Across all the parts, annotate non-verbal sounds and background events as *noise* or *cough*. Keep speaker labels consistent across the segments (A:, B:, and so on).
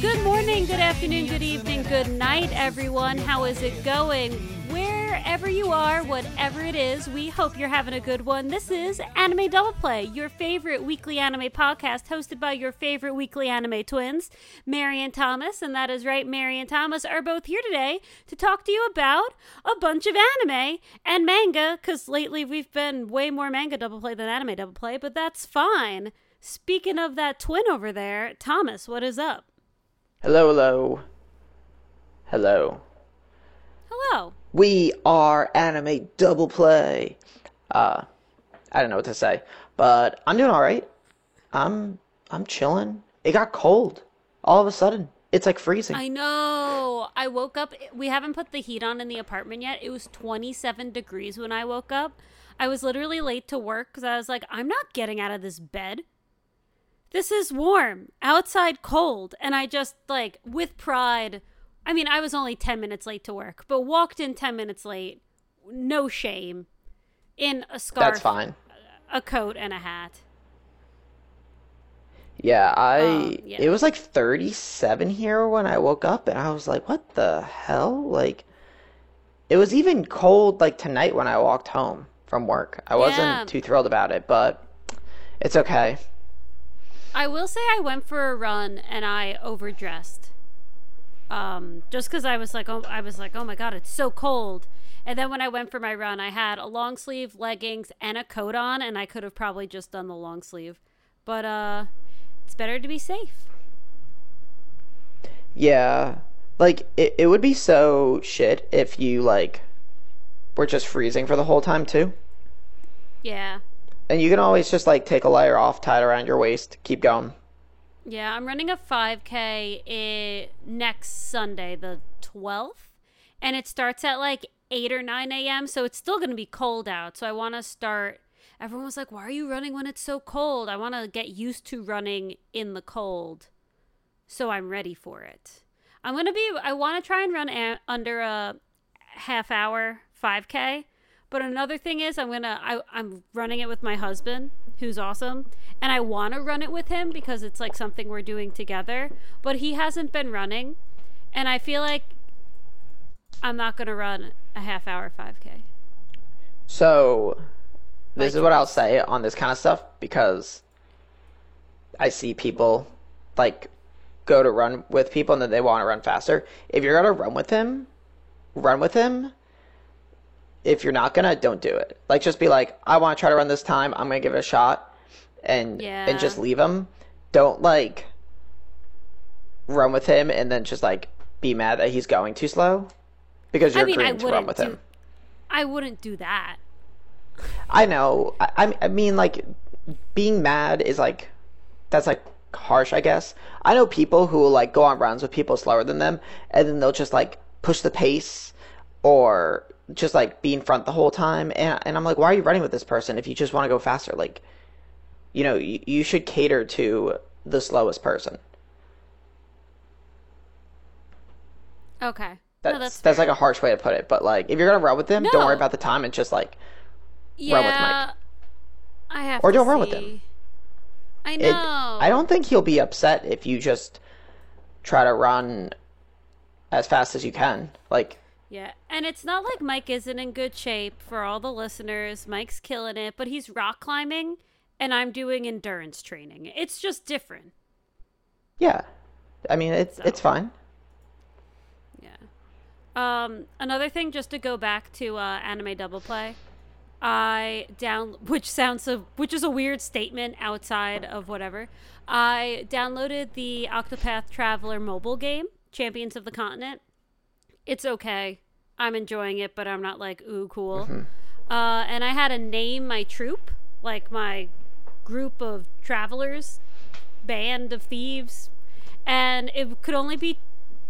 A: Good morning, good afternoon, good evening, good night, everyone. How is it going? Wherever you are, whatever it is, we hope you're having a good one. This is Anime Double Play, your favorite weekly anime podcast hosted by your favorite weekly anime twins, Mary and Thomas. And that is right, Mary and Thomas are both here today to talk to you about a bunch of anime and manga, because lately we've been way more manga double play than anime double play, but that's fine. Speaking of that twin over there, Thomas, what is up?
B: Hello, hello. Hello.
A: Hello.
B: We are Anime Double Play. Uh, I don't know what to say, but I'm doing all right. I'm I'm chilling. It got cold all of a sudden. It's like freezing.
A: I know. I woke up. We haven't put the heat on in the apartment yet. It was 27 degrees when I woke up. I was literally late to work because I was like, I'm not getting out of this bed. This is warm, outside cold. And I just, like, with pride, I mean, I was only 10 minutes late to work, but walked in 10 minutes late, no shame, in a scarf,
B: That's fine.
A: a coat, and a hat.
B: Yeah, I
A: Um, yeah.
B: it was like 37 here when I woke up and I was like, "What the hell?" Like it was even cold like tonight when I walked home from work. I wasn't
A: Yeah.
B: too thrilled about it, but it's okay.
A: I will say I went for a run and I overdressed. Um, just because I was like, oh, I was like, oh my god, it's so cold. And then when I went for my run, I had a long sleeve, leggings, and a coat on, and I could have probably just done the long sleeve. But uh, it's better to be safe.
B: Yeah. Like it, it would be so shit if you like were just freezing for the whole time too.
A: Yeah,
B: And you can always just like take a layer off, tie it around your waist, keep going.
A: yeah. I'm running a 5K i- next Sunday, the 12th, and it starts at like 8 or 9 a.m. So it's still gonna be cold out. So I want to start. Everyone was like, "Why are you running when it's so cold?" I want to get used to running in the cold, so I'm ready for it. I'm gonna be. I want to try and run a- under a half hour 5K. But another thing is, I'm gonna. I, I'm running it with my husband, who's awesome, and I want to run it with him because it's like something we're doing together. But he hasn't been running, and I feel like I'm not gonna run a half hour 5K.
B: So, this is what I'll say on this kind of stuff because I see people like go to run with people and then they want to run faster. If you're gonna run with him, run with him. If you're not gonna, don't do it. Like, just be like, I want to try to run this time. I'm gonna give it a shot, and and just leave him. Don't like run with him and then just like be mad that he's going too slow because you're
A: I mean,
B: agreeing to run with
A: do.
B: him.
A: I wouldn't do that.
B: I know. I, I I mean, like, being mad is like, that's like harsh, I guess. I know people who like go on runs with people slower than them, and then they'll just like push the pace, or just like be in front the whole time. And and I'm like, why are you running with this person if you just want to go faster? Like, you know, you, you should cater to the slowest person.
A: Okay.
B: That's
A: no, that's
B: that's, like a harsh way to put it, but like if you're gonna run with them, don't worry about the time and just like
A: yeah.
B: run with Mike.
A: I have
B: Or don't run with him.
A: see. I
B: It,
A: know.
B: I don't think he'll be upset if you just try to run as fast as you can. Like,
A: Yeah, and it's not like Mike isn't in good shape for all the listeners. Mike's killing it, but he's rock climbing and I'm doing endurance training. It's just different.
B: yeah, I mean, it's
A: So.
B: it's fine.
A: Yeah. Um, another thing, just to go back to uh, anime double play, I down which sounds a which is a weird statement outside of whatever. I downloaded the Octopath Traveler mobile game, Champions of the Continent. It's okay. I'm enjoying it, but I'm not like ooh cool. Uh, and I had to name my troop, like my group of travelers, band of thieves, and it could only be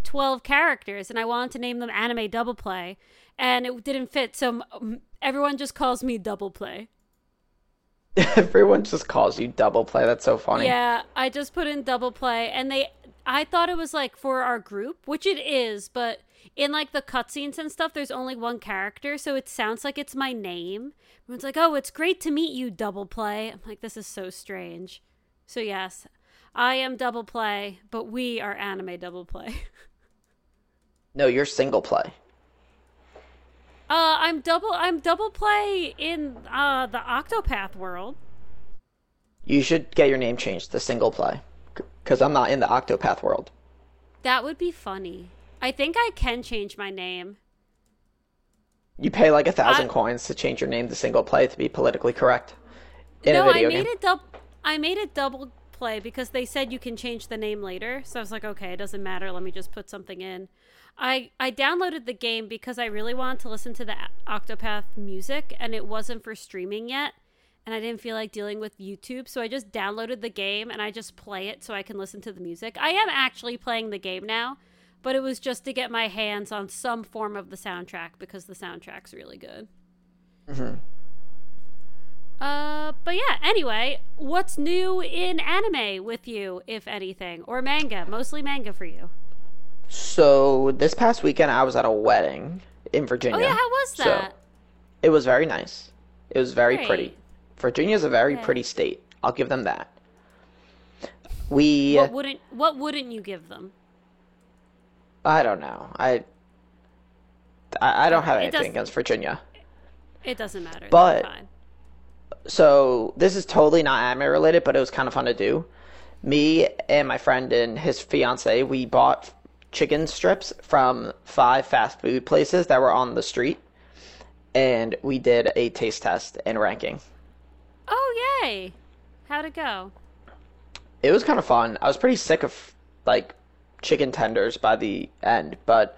A: 12 characters and I wanted to name them anime double play and it didn't fit so everyone just calls me double play. *laughs*
B: Everyone just calls you double play. That's so funny.
A: Yeah, I just put in double play and they I thought it was like for our group, which it is, but in like the cutscenes and stuff there's only one character, so it sounds like it's my name. Everyone's like, "Oh, it's great to meet you, double play." I'm like, "This is so strange." So yes, I am double play, but we are anime double play. *laughs*
B: No, you're single play.
A: Uh, I'm double. I'm double play in uh the Octopath world.
B: You should get your name changed to single play, because I'm not in the Octopath world.
A: That would be funny. I think I can change my name.
B: You pay like a thousand
A: I-
B: coins to change your name to single play to be politically correct in
A: no,
B: a video
A: I made
B: game.
A: it double. I made it double play because they said you can change the name later. So I was like, okay, it doesn't matter. Let me just put something in. I I downloaded the game because I really wanted to listen to the Octopath music, and it wasn't for streaming yet. And I didn't feel like dealing with YouTube, so I just downloaded the game and I just play it so I can listen to the music. I am actually playing the game now, but it was just to get my hands on some form of the soundtrack because the soundtrack's really good. Uh, but yeah, anyway, what's new in anime with you, if anything, or manga? Mostly manga for you.
B: So this past weekend, I was at a wedding in Virginia.
A: Oh yeah, how was
B: So,
A: that?
B: it was very nice. It was very
A: Great.
B: pretty. Virginia's a very
A: Okay.
B: pretty state. I'll give them that. We,
A: What wouldn't What wouldn't you give them?
B: I don't know. I, I, I don't have anything against Virginia.
A: It doesn't matter.
B: But-. So this is totally not anime related, but it was kind of fun to do. Me and my friend and his fiance, we bought chicken strips from five fast food places that were on the street, and we did a taste test and ranking.
A: Oh yay! How'd it go?
B: It was kind of fun. I was pretty sick of like chicken tenders by the end, but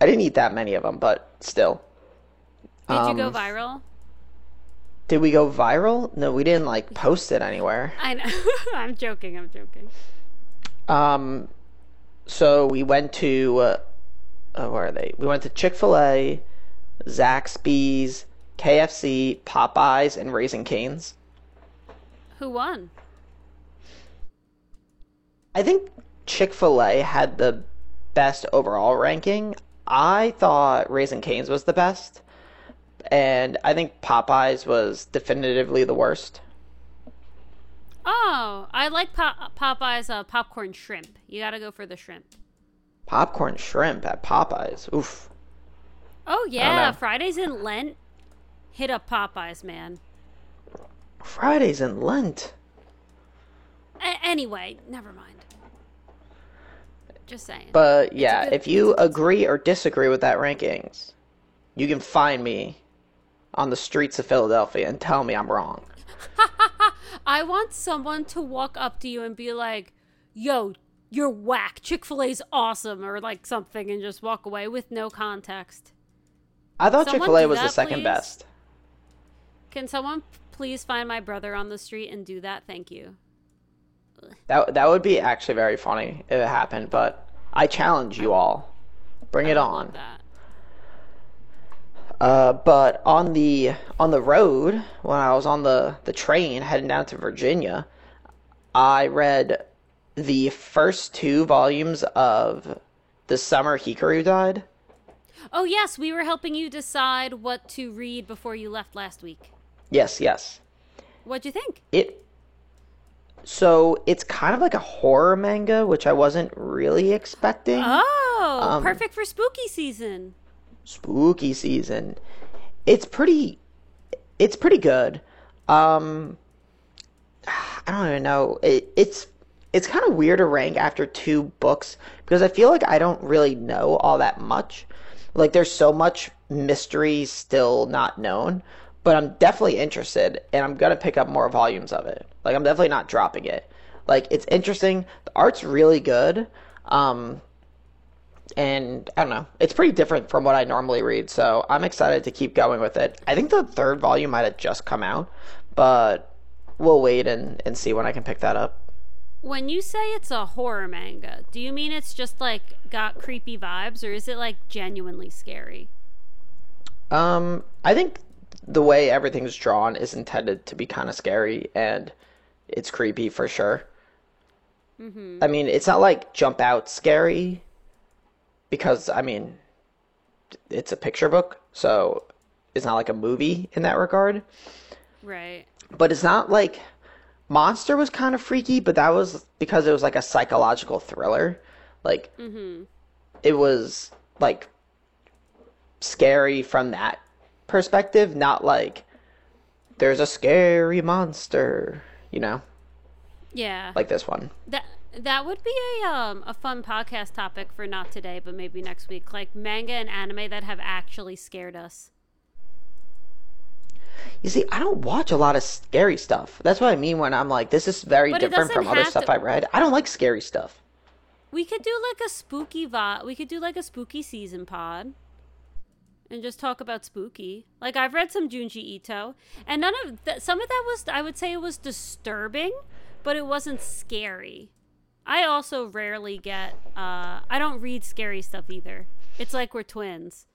B: I didn't eat that many of them. But still,
A: Did you go
B: Um,
A: viral?
B: did we go viral? No, we didn't like post it anywhere.
A: I know. *laughs* I'm joking. I'm joking.
B: Um, so we went to uh, uh, where are they? We went to Chick Fil A, Zaxby's, KFC, Popeyes, and Raising Cane's.
A: Who won?
B: I think Chick Fil A had the best overall ranking. I thought Raising Cane's was the best, and I think Popeyes was definitively the worst.
A: Oh, I like Pop- Popeye's uh, popcorn shrimp. You gotta go for the shrimp.
B: Popcorn shrimp at Popeyes. Oof.
A: Oh yeah. Fridays in Lent. Hit up Popeyes, man.
B: Fridays in Lent.
A: A- anyway, never mind. Just saying.
B: But yeah,
A: good-
B: if you
A: it's a good
B: agree or disagree with that rankings, you can find me on the streets of Philadelphia and tell me I'm wrong. *laughs*
A: I want someone to walk up to you and be like, "Yo, you're whack. Chick Fil A's awesome," or like something, and just walk away with no context.
B: I thought Chick
A: Someone
B: Fil A
A: do
B: was the second
A: please?
B: best.
A: Can someone please find my brother on the street and do that? Thank you.
B: That that would be actually very funny if it happened. But I challenge you all, bring it
A: I love
B: on.
A: That.
B: Uh, but on the on the road when I was on the the train heading down to Virginia, I read the first two volumes of The Summer Hikaru Died.
A: Oh yes, we were helping you decide what to read before you left last week.
B: Yes, yes.
A: What'd you think?
B: It so it's kind of like a horror manga, which I wasn't really expecting.
A: Oh,
B: Um,
A: perfect for spooky season.
B: Spooky season. It's pretty it's pretty good. Um I don't even know. It, it's it's kind of weird to rank after two books because I feel like I don't really know all that much. Like there's so much mystery still not known, but I'm definitely interested and I'm going to pick up more volumes of it. Like I'm definitely not dropping it. Like it's interesting. The art's really good. Um and I don't know. It's pretty different from what I normally read, so I'm excited to keep going with it. I think the third volume might have just come out, but we'll wait and, and see when I can pick that up.
A: When you say it's a horror manga, do you mean it's just like got creepy vibes or is it like genuinely scary?
B: Um, I think the way everything's drawn is intended to be kind of scary and it's creepy for sure.
A: Mm-hmm.
B: I mean, it's not like jump out scary because I mean, it's a picture book, so it's not like a movie in that regard.
A: Right.
B: but it's not like Monster was kind of freaky, but that was because it was like a psychological thriller. Like mm-hmm. it was like scary from that perspective, not like there's a scary monster, you know,
A: Yeah.
B: like this one.
A: That that would be a um a fun podcast topic for not today, but maybe next week. Like manga and anime that have actually scared us.
B: You see, I don't watch a lot of scary stuff. That's what I mean when I'm like, this is very
A: But
B: different from other stuff
A: to-
B: I read. I don't like scary stuff.
A: We could do like a spooky vi- we could do like a spooky season pod. And just talk about spooky. Like I've read some Junji Ito, and none of that. Some of that was, I would say, it was disturbing, but it wasn't scary. I also rarely get. uh I don't read scary stuff either. It's like we're twins.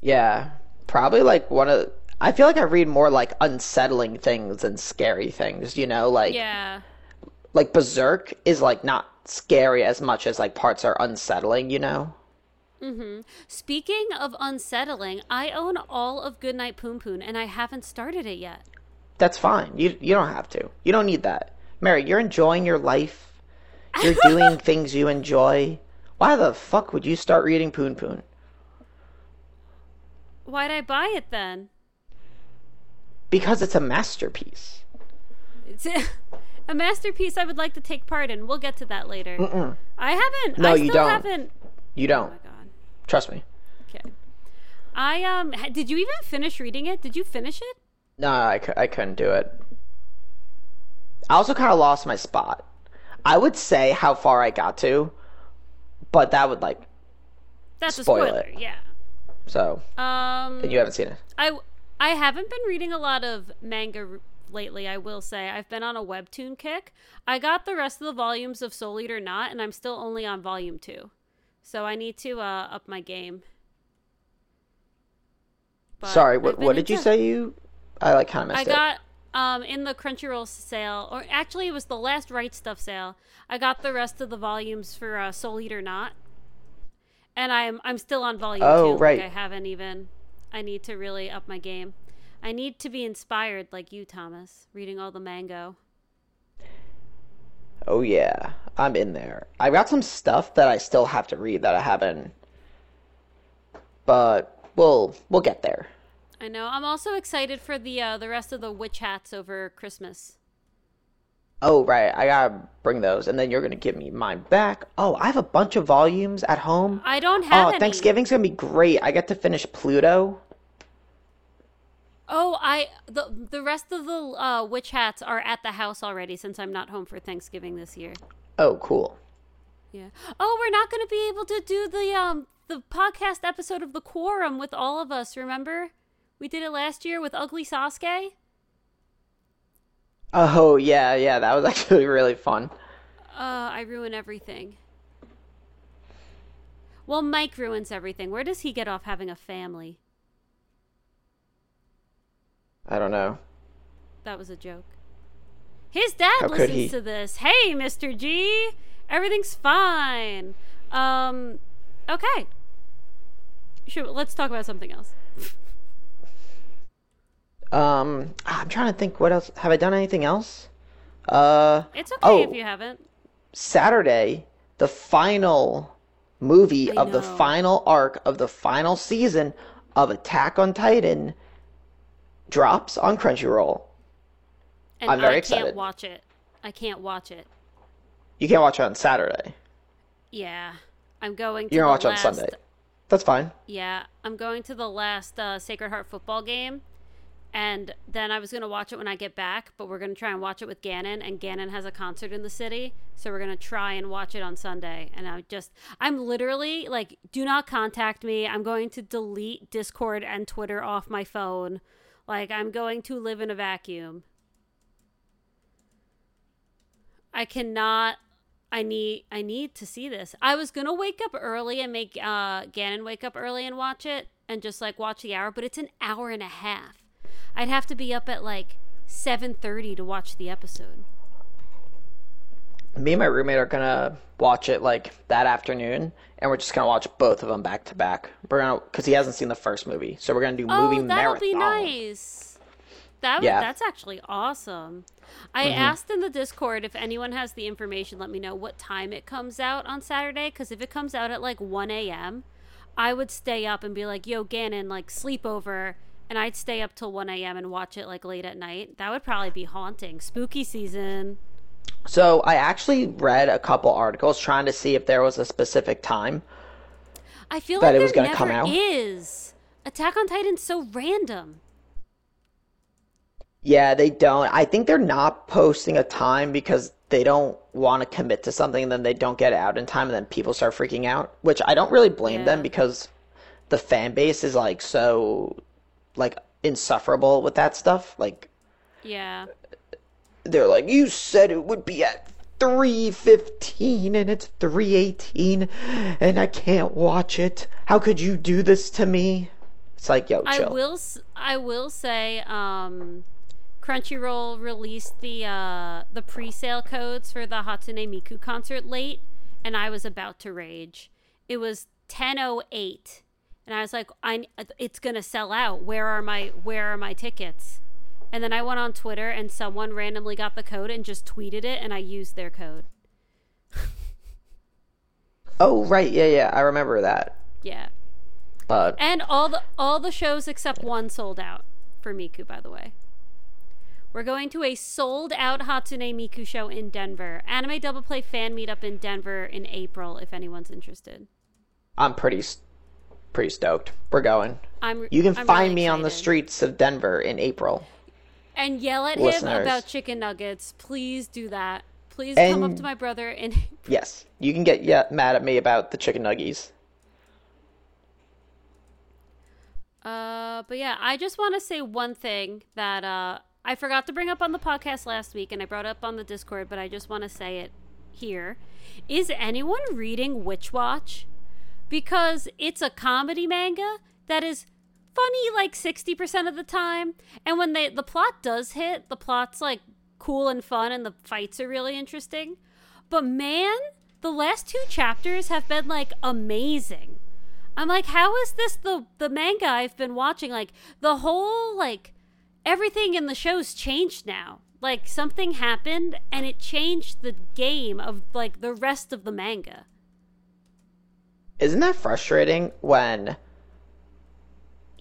B: Yeah, probably like one of. I feel like I read more like unsettling things than scary things. You know, like
A: Yeah.
B: like Berserk is like not scary as much as like parts are unsettling. You know. Mm-hmm.
A: Speaking of unsettling, I own all of Goodnight Punpun, and I haven't started it yet.
B: That's fine. You you don't have to. You don't need that. Mary, you're enjoying your life. You're doing *laughs* things you enjoy. Why the fuck would you start reading Punpun?
A: Why'd I buy it then?
B: Because it's a masterpiece.
A: It's *laughs* a masterpiece I would like to take part in. We'll get to that later. I haven't.
B: No,
A: I
B: you don't.
A: haven't.
B: You don't. Trust me.
A: Okay. I um. Did you even finish reading it? Did you finish it?
B: No, I, I couldn't do it. I also kind of lost my spot. I would say how far I got to, but that would like
A: That's
B: Spoil
A: a spoiler.
B: it.
A: Yeah.
B: so.
A: Um.
B: And you haven't seen it.
A: I I haven't been reading a lot of manga lately. I will say I've been on a webtoon kick. I got the rest of the volumes of Soul Eater Not, and I'm still only on volume two, so I need to uh, up my game. But
B: Sorry, what what did you say? You, I like kind of
A: I
B: missed it.
A: got um in the Crunchyroll sale, or actually it was the last Right Stuf sale. I got the rest of the volumes for uh, Soul Eater Not, and I'm I'm still on volume
B: Oh,
A: two.
B: right.
A: Like I haven't even. I need to really up my game. I need to be inspired like you, Thomas, reading all the mango.
B: Oh yeah, I'm in there. I've got some stuff that I still have to read that I haven't, but we'll we'll get there.
A: I know. I'm also excited for the uh, the rest of the witch hats over Christmas.
B: Oh right, I gotta bring those, and then you're gonna give me mine back. Oh, I have a bunch of volumes at home.
A: I don't have
B: Oh,
A: any.
B: Thanksgiving's gonna be great. I get to finish Pluto.
A: Oh, I the the rest of the uh, witch hats are at the house already since I'm not home for Thanksgiving this year.
B: Oh, cool.
A: Yeah. Oh, we're not going to be able to do the um the podcast episode of the quorum with all of us. Remember, we did it last year with Ugly Sasuke.
B: Oh yeah, yeah, that was *laughs* actually really fun.
A: Uh, I ruin everything. Well, Mike ruins everything. Where does he get off having a family?
B: I don't know.
A: That was a joke. His dad
B: How
A: listens to this. Hey, Mr. G, everything's fine. Um, okay. Sure, let's talk about something else.
B: Um, I'm trying to think. What else? Have I done anything else? Uh,
A: It's okay
B: Oh.
A: if you haven't.
B: Saturday, the final movie
A: I
B: of the final arc of the final season of Attack on Titan drops on Crunchyroll.
A: And
B: I'm very
A: I
B: excited.
A: can't watch it. I can't watch it.
B: You can't watch it on Saturday.
A: Yeah, I'm going. To
B: You're gonna
A: the
B: watch it on Sunday. That's fine.
A: Yeah, I'm going to the last uh, Sacred Heart football game, and then I was gonna watch it when I get back. But we're gonna try and watch it with Gannon, and Gannon has a concert in the city, so we're gonna try and watch it on Sunday. And I just, I'm literally like, do not contact me. I'm going to delete Discord and Twitter off my phone. Like, I'm going to live in a vacuum. I cannot I need I need to see this. I was gonna wake up early and make uh Gannon wake up early and watch it and just like watch the hour, but it's an hour and a half. I'd have to be up at like seven thirty to watch the episode.
B: Me and my roommate are gonna watch it like that afternoon, and we're just gonna watch both of them back to back. We're gonna because he hasn't seen the first movie, so we're gonna do movie
A: oh, that'll
B: marathon.
A: be nice. That
B: Yeah.
A: that's actually awesome. I
B: Mm-hmm.
A: asked in the Discord if anyone has the information. Let me know what time it comes out on Saturday. Because if it comes out at like one a.m., I would stay up and be like, "Yo, Gannon, like sleep over," and I'd stay up till one a.m. and watch it like late at night. That would probably be haunting. Spooky season.
B: So I actually read a couple articles trying to see if there was a specific time.
A: I feel
B: That
A: like
B: it was gonna come out?
A: is. Attack on Titan's so random.
B: Yeah, they don't. I think they're not posting a time because they don't want to commit to something and then they don't get out in time and then people start freaking out, which I don't really blame them because the fan base is like so like insufferable with that stuff. Like
A: Yeah.
B: They're like, "You said it would be at 3:15 and it's 3:18 and I can't watch it. How could you do this to me?" It's like, "Yo,
A: I will. I will say, um, Crunchyroll released the uh, the pre-sale codes for the Hatsune Miku concert late, and I was about to rage. It was ten oh eight, and I was like, "I it's gonna sell out. Where are my Where are my tickets?" And then I went on Twitter, and someone randomly got the code and just tweeted it, and I used their code. *laughs*
B: Oh, right. Yeah, yeah. I remember that.
A: Yeah,
B: But
A: And all the all the shows except one sold out for Miku, by the way. We're going to a sold out Hatsune Miku show in Denver. Anime Double Play fan meetup in Denver in April if anyone's interested.
B: I'm pretty pretty stoked. We're going.
A: I'm
B: You can
A: I'm
B: find
A: really
B: me on the streets of Denver in April.
A: And yell at him about chicken nuggets. Please do that. Please come up to my brother and *laughs*
B: Yes, you can get yeah, mad at me about the chicken nuggies.
A: Uh, but yeah, I just want to say one thing that uh, I forgot to bring up on the podcast last week, and I brought up on the Discord, but I just want to say it here. Is anyone reading Witch Watch? Because it's a comedy manga that is funny like 60% of the time, and when they the plot does hit, the plot's like cool and fun, and the fights are really interesting. But man, the last two chapters have been like amazing. I'm like, how is this the the manga I've been watching? Like the whole like everything in the show's changed now. Like something happened and it changed the game of like the rest of the manga.
B: Isn't that frustrating when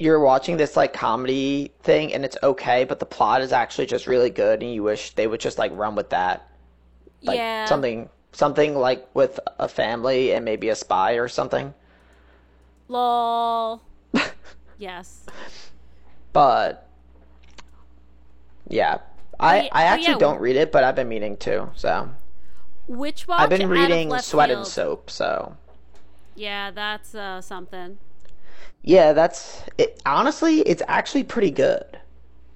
B: you're watching this like comedy thing and it's okay, but the plot is actually just really good and you wish they would just like run with that? Like
A: yeah.
B: something something like with a family and maybe a spy or something.
A: Lol. *laughs* yes.
B: But yeah. I,
A: yeah-
B: I
A: oh,
B: actually
A: yeah.
B: don't read it, but I've been meaning to. So
A: which one?
B: I've been reading Sweat and. Soap. So
A: Yeah, that's uh, something.
B: Yeah, that's it. Honestly, it's actually pretty good.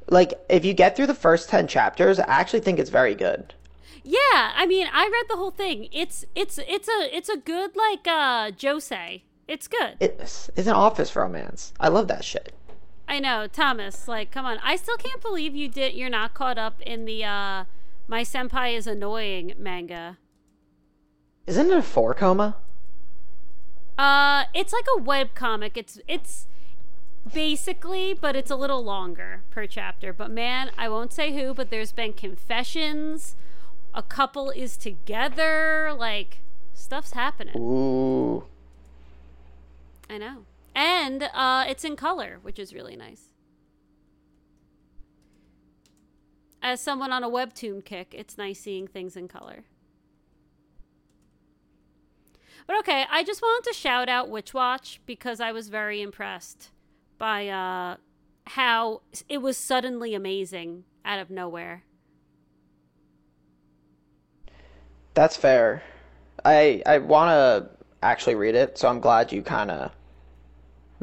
B: Like if you get through the first ten chapters, I actually think it's very good.
A: Yeah, I mean, I read the whole thing. It's it's it's a it's a good like uh Josei. It's good.
B: It's it's an office romance. I love that shit.
A: I know, Thomas. Like, come on. I still can't believe you did. You're not caught up in the uh, "My Senpai is Annoying" manga.
B: Isn't it a four koma?
A: Uh, it's like a web comic. It's it's basically, but it's a little longer per chapter. But man, I won't say who. But there's been confessions. A couple is together. Like stuff's happening.
B: Ooh.
A: I know. And uh, it's in color, which is really nice. As someone on a webtoon kick, it's nice seeing things in color. But okay, I just wanted to shout out Witch Watch because I was very impressed by uh, how it was suddenly amazing out of nowhere.
B: That's fair. I I want to actually read it, so I'm glad you kind of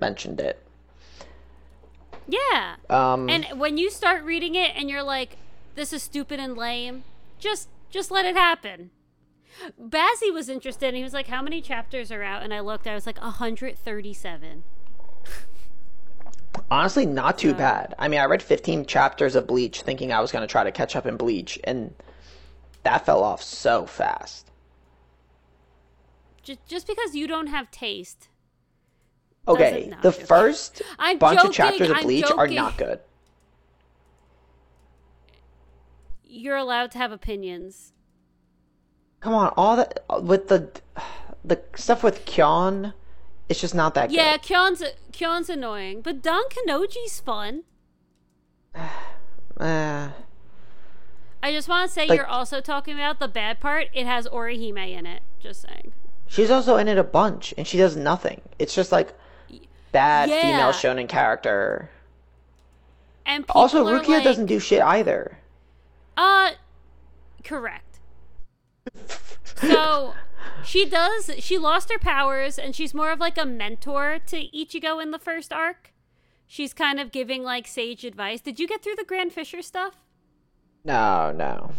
B: mentioned it.
A: Yeah.
B: Um,
A: And when you start reading it and you're like, this is stupid and lame, just just let it happen. Bazzy was interested and he was like, How many chapters are out? And I looked, I was like, 137.
B: honestly, not too
A: So-
B: bad. I mean, I read 15 chapters of Bleach, thinking I was going to try to catch up in Bleach, and that fell off so fast.
A: Just, just because you don't have taste.
B: Okay,
A: no,
B: the first
A: I'm
B: bunch
A: joking,
B: of chapters of Bleach are not good.
A: you're allowed to have opinions.
B: Come on, all that with the the stuff with Kon, it's just not that
A: Yeah,
B: good.
A: Yeah, Kon's Kon's annoying, but Don Kanonji's fun. *sighs*
B: Eh,
A: I just want to say
B: Like-
A: you're also talking about the bad part. It has Orihime in it. Just saying.
B: she's also in it a bunch, and she does nothing. It's just like bad
A: Yeah.
B: female shonen character.
A: And
B: Also, Rukia
A: like,
B: doesn't do shit either.
A: Uh, correct. So she does. She lost her powers, and she's more of like a mentor to Ichigo in the first arc. She's kind of giving like sage advice. Did you get through the Grand Fisher stuff?
B: No, no.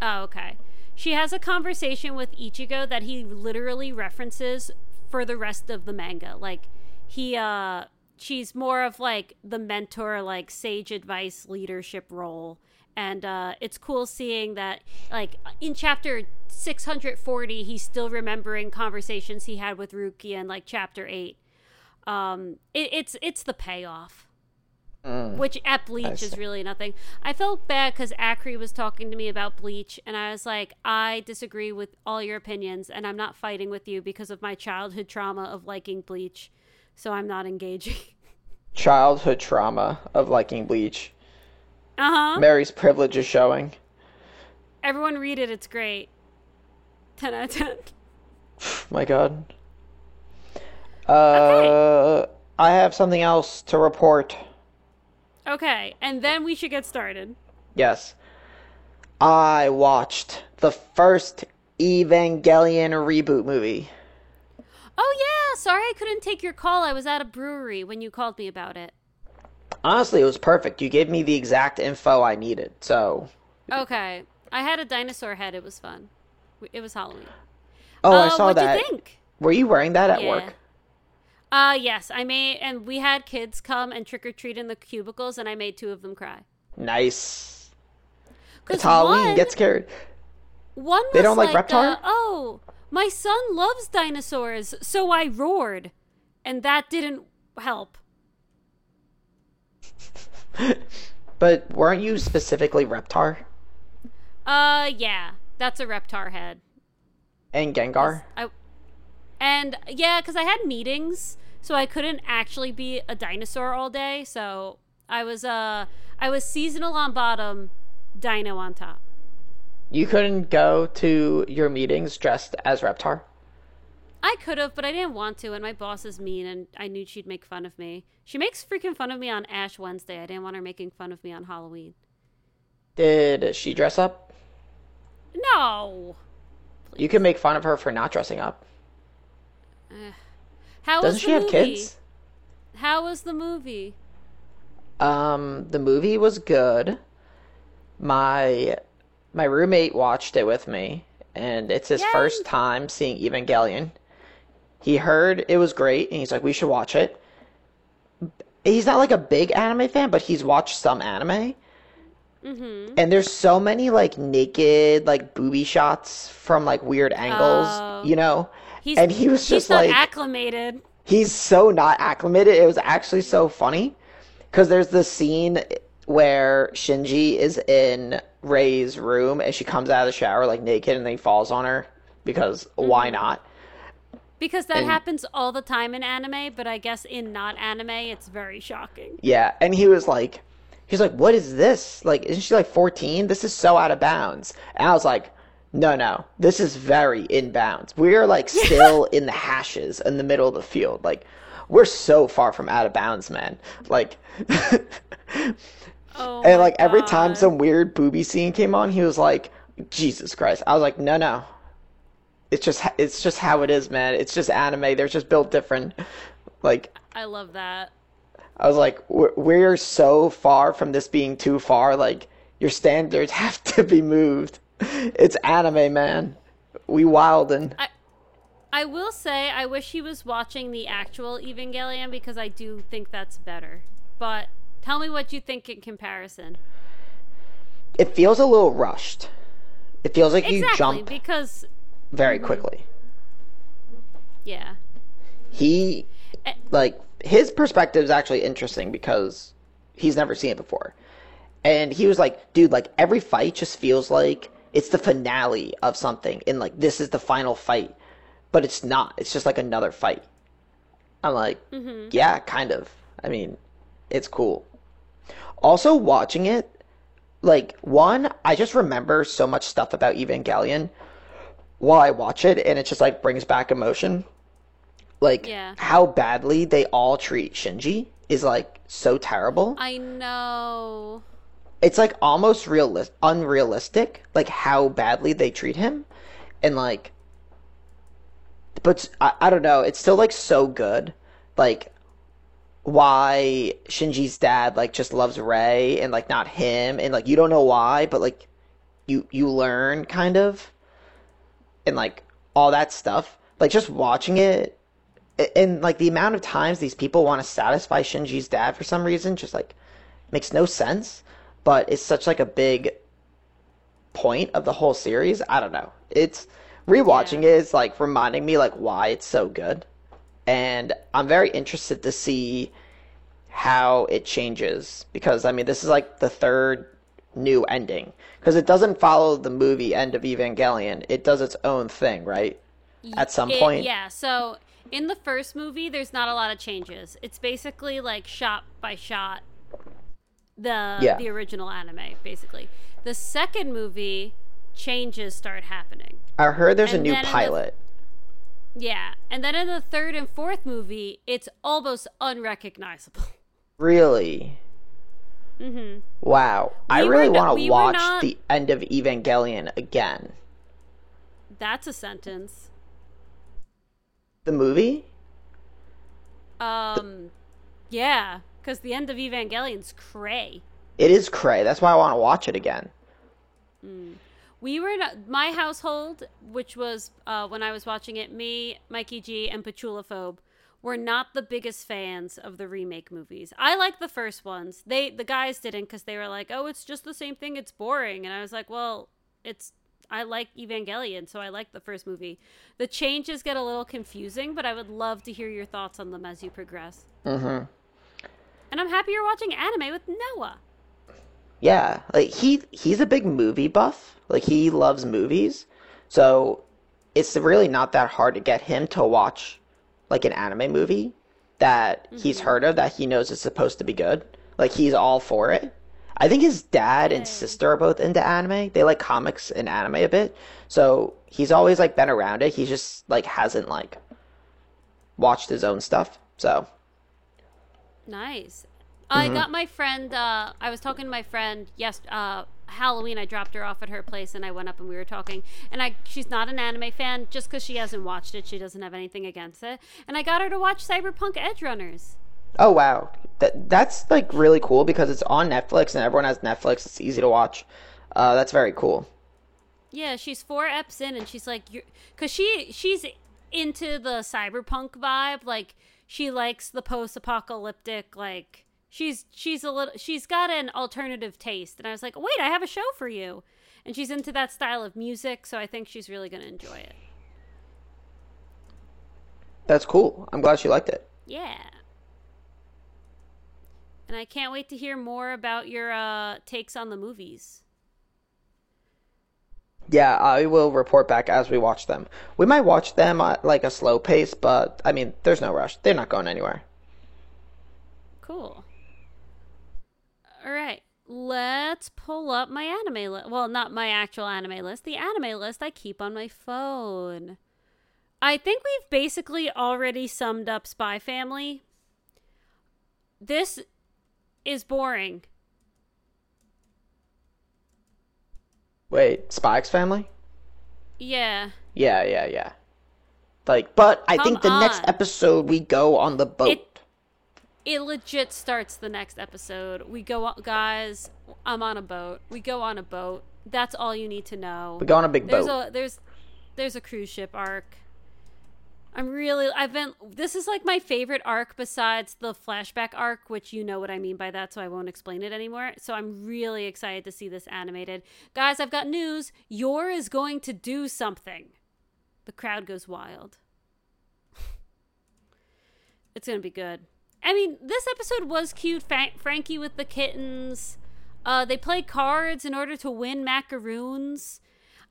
A: Oh, okay. She has a conversation with Ichigo that he literally references for the rest of the manga. Like he uh she's more of like the mentor like sage advice leadership role and uh it's cool seeing that like in chapter 640 he's still remembering conversations he had with Rukia in like chapter 8. Um it, it's it's the payoff
B: Mm.
A: which at Bleach is really nothing. I felt bad because Acri was talking to me about Bleach, and I was like, I disagree with all your opinions, and I'm not fighting with you because of my childhood trauma of liking Bleach, so I'm not engaging. *laughs*
B: Childhood trauma of liking Bleach.
A: Uh huh.
B: Mary's privilege is showing.
A: Everyone read it; it's great. Ten out of ten. *laughs*
B: My God. Uh, I have something else to report.
A: Okay, and then we should get started.
B: Yes. I watched the first Evangelion reboot movie.
A: Oh yeah, sorry I couldn't take your call. I was at a brewery when you called me about it.
B: Honestly, it was perfect. You gave me the exact info I needed. So,
A: Okay, I had a dinosaur head. It was fun. It was Halloween.
B: oh, I
A: Uh,
B: saw
A: what'd
B: that.
A: you think?
B: Were you wearing that at
A: Yeah.
B: work?
A: Uh yes, I made and we had kids come and trick or treat in the cubicles and I made two of them cry.
B: Nice. It's Halloween.
A: One,
B: Get scared.
A: one was
B: They don't like
A: like,
B: Reptar?
A: uh, oh, my son loves dinosaurs, so I roared. And that didn't help. *laughs*
B: But weren't you specifically Reptar
A: Uh yeah, that's a Reptar head.
B: and Gengar?
A: I and yeah, cuz I had meetings, so I couldn't actually be a dinosaur all day, so I was uh I was seasonal on bottom, dino on top.
B: You couldn't go to your meetings dressed as Reptar?
A: I could have, but I didn't want to, and my boss is mean, and I knew she'd make fun of me. She makes freaking fun of me on Ash Wednesday. I didn't want her making fun of me on Halloween.
B: Did she dress up?
A: No.
B: You can make fun of her for not dressing up.
A: How
B: Doesn't she
A: the
B: have kids?
A: How was the movie?
B: Um, the movie was good. My my roommate watched it with me, and it's his
A: Yay.
B: first time seeing Evangelion. He heard it was great, and he's like, "We should watch it." He's not like a big anime fan, but he's watched some anime.
A: Mm-hmm.
B: And there's so many like naked, like booby shots from like weird angles,
A: Oh.
B: you know.
A: He's,
B: and he was
A: he's
B: just
A: not
B: like,
A: acclimated.
B: he's so not acclimated. It was actually so funny because there's this scene where Shinji is in Rei's room and she comes out of the shower like naked and then he falls on her because why
A: Mm-hmm.
B: not?
A: Because that
B: and-
A: happens all the time in anime, but I guess in not anime, it's very shocking.
B: Yeah, and he was like, he's like, what is this? Like, isn't she like 14? This is so out of bounds. And I was like, no, no, this is very in bounds. We're like *laughs* still in the hashes in the middle of the field. Like, we're so far from out of bounds, man. Like,
A: Oh, *laughs*
B: and like every time some weird booby scene came on, he was like, Jesus Christ. I was like, no, no. It's just, it's just how it is, man. It's just anime. They're just built different. Like,
A: I love that.
B: I was like, we're, we're so far from this being too far. Like, your standards *laughs* have to be moved. It's anime, man. We wildin'.
A: I I will say I wish he was watching the actual Evangelion because I do think that's better. But tell me what you think in comparison.
B: It feels a little rushed. It feels like you
A: Exactly,
B: jump
A: because
B: very quickly.
A: yeah.
B: He, like, his perspective is actually interesting because he's never seen it before. And he was like, dude, like every fight just feels like it's the finale of something and like this is the final fight. But it's not. It's just like another fight. I'm like, mm-hmm. yeah, kind of. I mean, it's cool. Also watching it, like one, I just remember so much stuff about Evangelion while I watch it and it just like brings back emotion. Like
A: Yeah.
B: how badly they all treat Shinji is like so terrible.
A: I know.
B: It's like almost realist unrealistic like how badly they treat him and like but I, I don't know, it's still like so good. Like why Shinji's dad like just loves Rei and like not him and like you don't know why, but like you you learn kind of and like all that stuff. Like just watching it and like the amount of times these people want to satisfy Shinji's dad for some reason just like makes no sense, but it's such like a big point of the whole series. I don't know. It's rewatching
A: Yeah.
B: it is like reminding me like why it's so good. And I'm very interested to see how it changes because I mean this is like the third new ending because it doesn't follow the movie end of Evangelion. It does its own thing, right? At some
A: It-
B: point.
A: Yeah, so in the first movie, there's not a lot of changes. It's basically like shot by shot the
B: Yeah.
A: the original anime, basically. The second movie, changes start happening.
B: I heard there's a new
A: in the-
B: pilot.
A: Yeah, and then in the third and fourth movie, it's almost unrecognizable. *laughs*
B: Really?
A: Hmm
B: Wow. I
A: We were
B: really want to
A: were
B: watch
A: not-
B: the end of Evangelion again.
A: That's a sentence.
B: The movie?
A: Um, yeah, because the end of Evangelion's cray.
B: It is cray. That's why I want to watch it again.
A: We were in my household, which was uh, when I was watching it. Me, Mikey G, and Patchoulaphobe were not the biggest fans of the remake movies. I like the first ones. They the guys didn't because they were like, "Oh, it's just the same thing. It's boring." And I was like, "Well, it's." I like Evangelion, so I like the first movie. The changes get a little confusing, but I would love to hear your thoughts on them as you progress.
B: Mm-hmm.
A: And I'm happy you're watching anime with Noah.
B: Yeah, like he he's a big movie buff. Like he loves movies. So it's really not that hard to get him to watch like an anime movie that he's heard of that he knows is supposed to be good. Like he's all for it. I think his dad and sister are both into anime. They like comics and anime a bit. So he's always like been around it. He just like hasn't like watched his own stuff. So
A: Nice. I got my friend. Uh, I was talking to my friend yes. Uh, Halloween. I dropped her off at her place, and I went up and we were talking. And I, she's not an anime fan. Just because she hasn't watched it, she doesn't have anything against it. And I got her to watch Cyberpunk Edgerunners.
B: Oh wow, that that's like really cool because it's on Netflix and everyone has Netflix. It's easy to watch. Uh, that's very cool.
A: Yeah, she's four eps in, and she's like, because she she's into the cyberpunk vibe. Like she likes the post-apocalyptic. Like she's she's a little she's got an alternative taste. And I was like, wait, I have a show for you. And she's into that style of music, so I think she's really gonna enjoy it.
B: That's cool. I'm glad she liked it.
A: Yeah. And I can't wait to hear more about your uh, takes on the movies.
B: Yeah, I will report back as we watch them. We might watch them at like a slow pace, but I mean, there's no rush. They're not going anywhere.
A: Cool. All right. Let's pull up my anime list. Well, not my actual anime list, the anime list I keep on my phone. I think we've basically already summed up Spy Family. This is boring.
B: Wait, Spikes family?
A: Yeah.
B: Yeah, yeah, yeah. Like, but I
A: Come
B: think the next episode we go on the boat.
A: It- It legit starts the next episode. We go, on- guys. I'm on a boat. We go on a boat. That's all you need to know.
B: we go on a big
A: there's
B: boat.
A: a there's there's a cruise ship arc. I'm really I've been this is like my favorite arc besides the flashback arc, which you know what I mean by that, so I won't explain it anymore. So I'm really excited to see this animated. Guys, I've got news. Yor is going to do something. The crowd goes wild. *laughs* it's gonna be good. I mean, this episode was cute. Fra- Franky with the kittens. Uh, they play cards in order to win macaroons.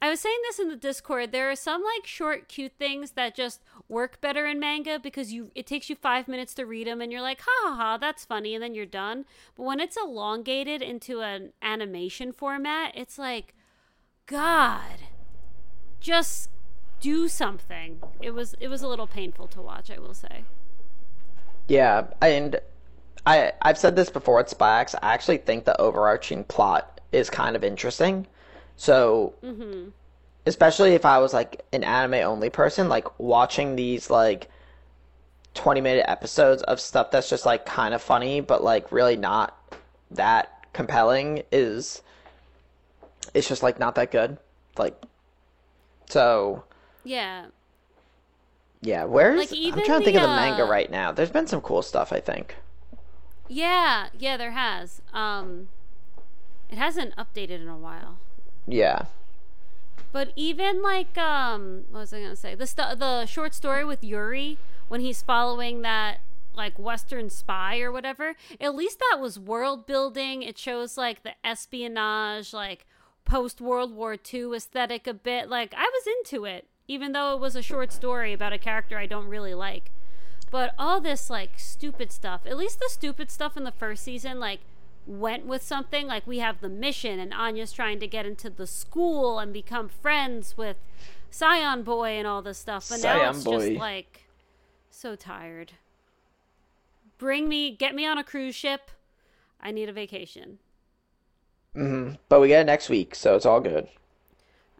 A: I was saying this in the Discord. There are some like short, cute things that just work better in manga because you it takes you five minutes to read them, and you're like, ha ha ha, that's funny, and then you're done. But when it's elongated into an animation format, it's like, God, just do something. It was it was a little painful to watch, I will say.
B: Yeah, and I I've said this before at Spikes. I actually think the overarching plot is kind of interesting. So,
A: Mm-hmm.
B: especially if I was like an anime only person, like watching these like 20 minute episodes of stuff that's just like kind of funny, but like really not that compelling is it's just like not that good. Like, so
A: Yeah.
B: Yeah, where's
A: Like,
B: I'm trying to think
A: the,
B: of the manga
A: uh,
B: right now. There's been some cool stuff, I think.
A: Yeah, yeah, there has. Um it hasn't updated in a while.
B: Yeah.
A: But even like um what was I going to say? The st- the short story with Yuri when he's following that like western spy or whatever, at least that was world building. It shows like the espionage like post World War II aesthetic a bit. Like I was into it even though it was a short story about a character I don't really like. But all this like stupid stuff, at least the stupid stuff in the first season, like went with something. Like we have the mission, and Anya's trying to get into the school and become friends with Scion Boy and all this stuff. But now
B: Scion
A: it's
B: Boy.
A: just like so tired. Bring me, get me on a cruise ship. I need a vacation.
B: Mm-hmm. But we get it next week, so it's all good.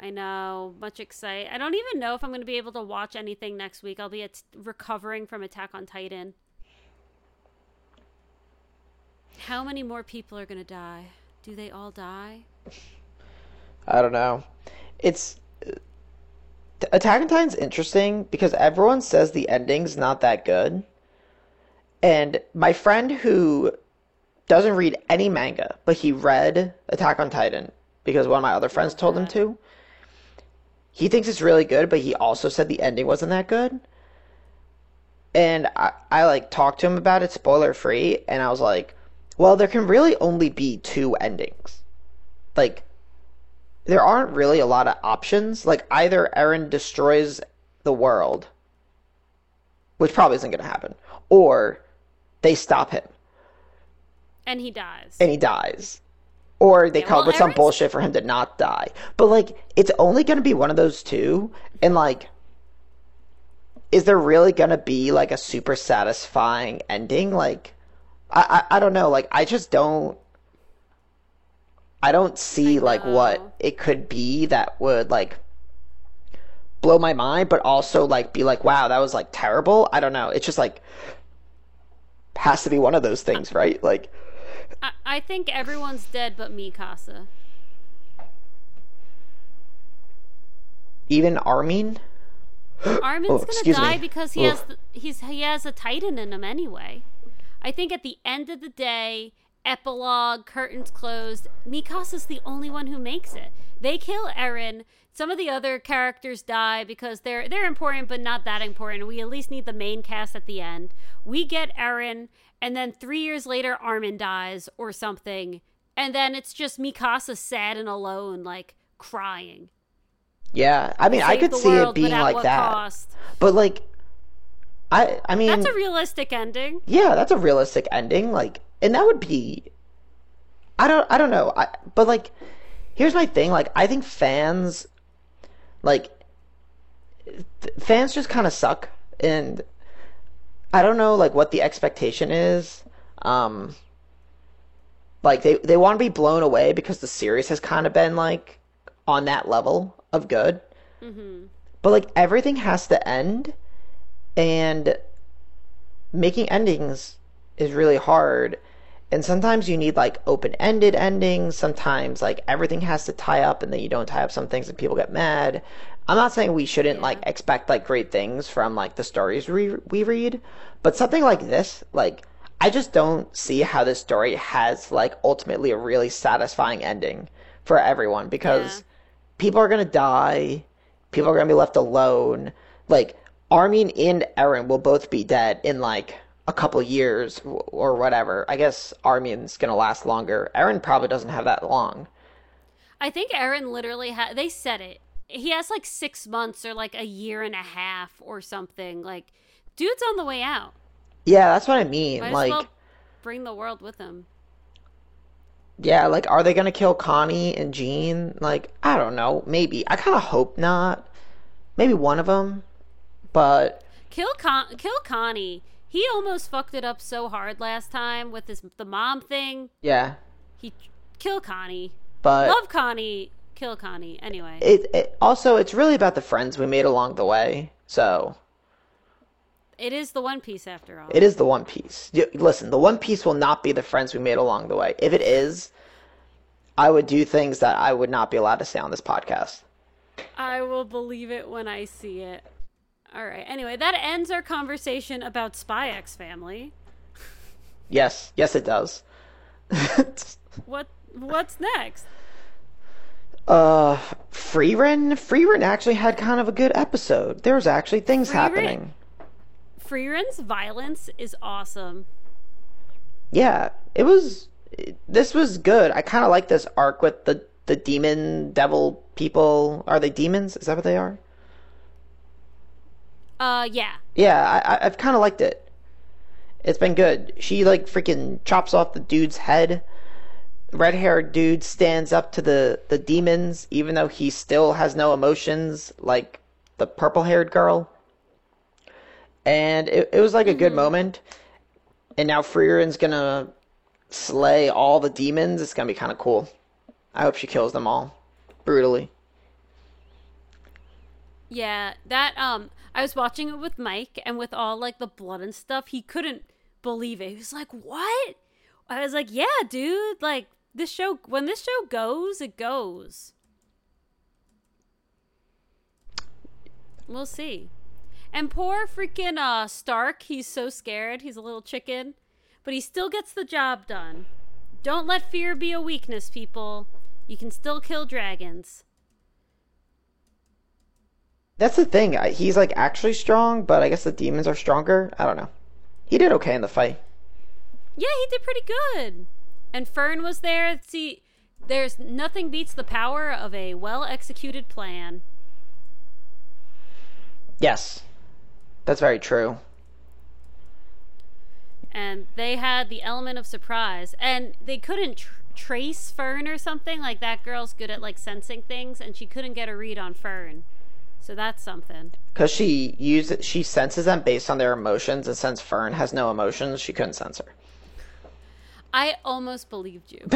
A: I know, much excite. I don't even know if I'm going to be able to watch anything next week. I'll be at- recovering from Attack on Titan. How many more people are going to die? Do they all die?
B: I don't know. It's Attack on Titan's interesting because everyone says the ending's not that good. And my friend who doesn't read any manga, but he read Attack on Titan because one of my other friends told him to. He thinks it's really good, but he also said the ending wasn't that good. And I, I like talked to him about it spoiler free, and I was like, well, there can really only be two endings. Like, there aren't really a lot of options. Like either Eren destroys the world, which probably isn't going to happen, or they stop him
A: And he dies.
B: and he dies, or they
A: Yeah,
B: come up with some bullshit for him to not die. But like, it's only going to be one of those two, and like, is there really going to be like a super satisfying ending? Like, I, I I don't know. Like, I just don't. I don't see
A: I
B: like what it could be that would like blow my mind, but also like be like, wow, that was like terrible. I don't know. It's just like has to be one of those things, right? Like,
A: I, I think everyone's dead but Mikasa.
B: even Armin. *gasps*
A: Armin's
B: Oh,
A: gonna die
B: me.
A: because he
B: Ugh.
A: has the, he's he has a Titan in him anyway. I think at the end of the day, epilogue, curtains closed. Mikasa's the only one who makes it. They kill Eren. Some of the other characters die because they're they're important but not that important. We at least need the main cast at the end. We get Eren, and then three years later, Armin dies or something, and then it's just Mikasa sad and alone, like crying.
B: Yeah, I mean, I could see it
A: world, but
B: being like that,
A: cost?
B: but like, I I mean,
A: That's a realistic ending.
B: yeah, that's a realistic ending. Like, and that would be, I don't I don't know, I but like, here's my thing. Like, I think fans, like, th- fans just kind of suck, and I don't know like what the expectation is. Um, like they they want to be blown away because the series has kind of been like on that level of good. But like everything has to end, and making endings is really hard. And sometimes you need like open-ended endings. Sometimes like everything has to tie up, and then you don't tie up some things, and people get mad. I'm not saying we shouldn't
A: Yeah.
B: like expect like great things from like the stories we we read, but something like this, like I just don't see how this story has like ultimately a really satisfying ending for everyone because
A: Yeah.
B: people are gonna die, people are gonna be left alone. Like Armin and Eren will both be dead in like a couple years or whatever. I guess Armin's gonna last longer. Eren probably doesn't have that long.
A: I think Eren literally had. They said it. He has like six months or like a year and a half or something. Like, dude's on the way out.
B: Yeah, that's what I mean.
A: Might
B: like,
A: well bring the world with him.
B: yeah, like, are they gonna kill Connie and Jean? Like, I don't know. Maybe. I kind of hope not. Maybe one of them. But
A: Kill Con- kill Connie. He almost fucked it up so hard last time with his the mom thing.
B: yeah,
A: He kill Connie.
B: but
A: Love Connie. Kill Connie. Anyway,
B: it, it also it's really about the friends we made along the way. So
A: it is the One Piece after all.
B: it is the One Piece. Listen, the One Piece will not be the friends we made along the way. If it is, I would do things that I would not be allowed to say on this podcast.
A: I will believe it when I see it. All right. Anyway, that ends our conversation about Spy X Family.
B: Yes, yes, it does. *laughs*
A: What what's next?
B: Uh, Frieren, Frieren actually had kind of a good episode. There was actually things happening.
A: Frieren's violence is awesome.
B: Yeah, it was. This was good. I kind of like this arc with the the demon devil people. Are they demons? Is that what they are?
A: Uh, yeah.
B: Yeah, I, I I've kind of liked it. It's been good. She like freaking chops off the dude's head. Red haired dude stands up to the the demons, even though he still has no emotions, like the purple haired girl. And it, it was like a good moment. And now Frieren's gonna slay all the demons. It's gonna be kind of cool. I hope she kills them all brutally.
A: Yeah, that um I was watching it with Mike and with all like the blood and stuff, he couldn't believe it. He was like, "What?" I was like, "Yeah, dude, like this show when this show goes, it goes." We'll see. And poor freaking uh Stark, he's so scared. He's a little chicken, but he still gets the job done. Don't let fear be a weakness, people. You can still kill dragons.
B: That's the thing. He's like actually strong, but I guess the demons are stronger. I don't know. He did okay in the fight.
A: Yeah, he did pretty good. And Fern was there. See, there's nothing beats the power of a well executed plan.
B: Yes, that's very true.
A: And they had the element of surprise. And they couldn't tr- trace Fern or something. Like, that girl's good at, like, sensing things, and she couldn't get a read on Fern. So that's something.
B: Because she uses, she senses them based on their emotions, and since Fern has no emotions, she couldn't sense her.
A: I almost believed you. *laughs*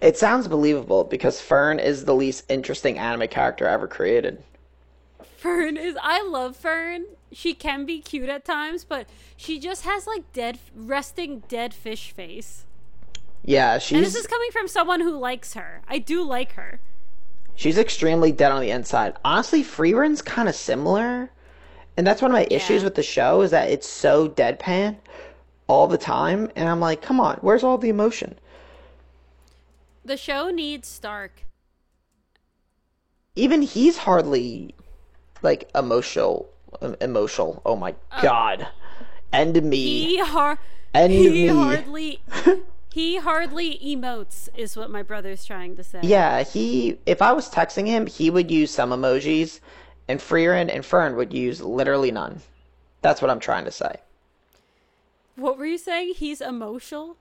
B: it sounds believable because Fern is the least interesting anime character ever created.
A: Fern is. I love Fern. She can be cute at times, but she just has, like, dead, resting dead fish face.
B: Yeah,
A: And this is coming from someone who likes her. I do like her.
B: she's extremely dead on the inside. Honestly, Frieren's kind of similar, and that's one of my issues with the show is that it's so deadpan all the time, and I'm like, come on, where's all the emotion?
A: The show needs Stark.
B: even he's hardly like emotional emotional oh my uh, god end me
A: He har-
B: End
A: he
B: me.
A: hardly *laughs* he hardly emotes is what my brother's trying to say.
B: yeah he if i was texting him he would use some emojis and Frieren and fern would use literally none that's what i'm trying to say
A: What were you saying? He's emotional?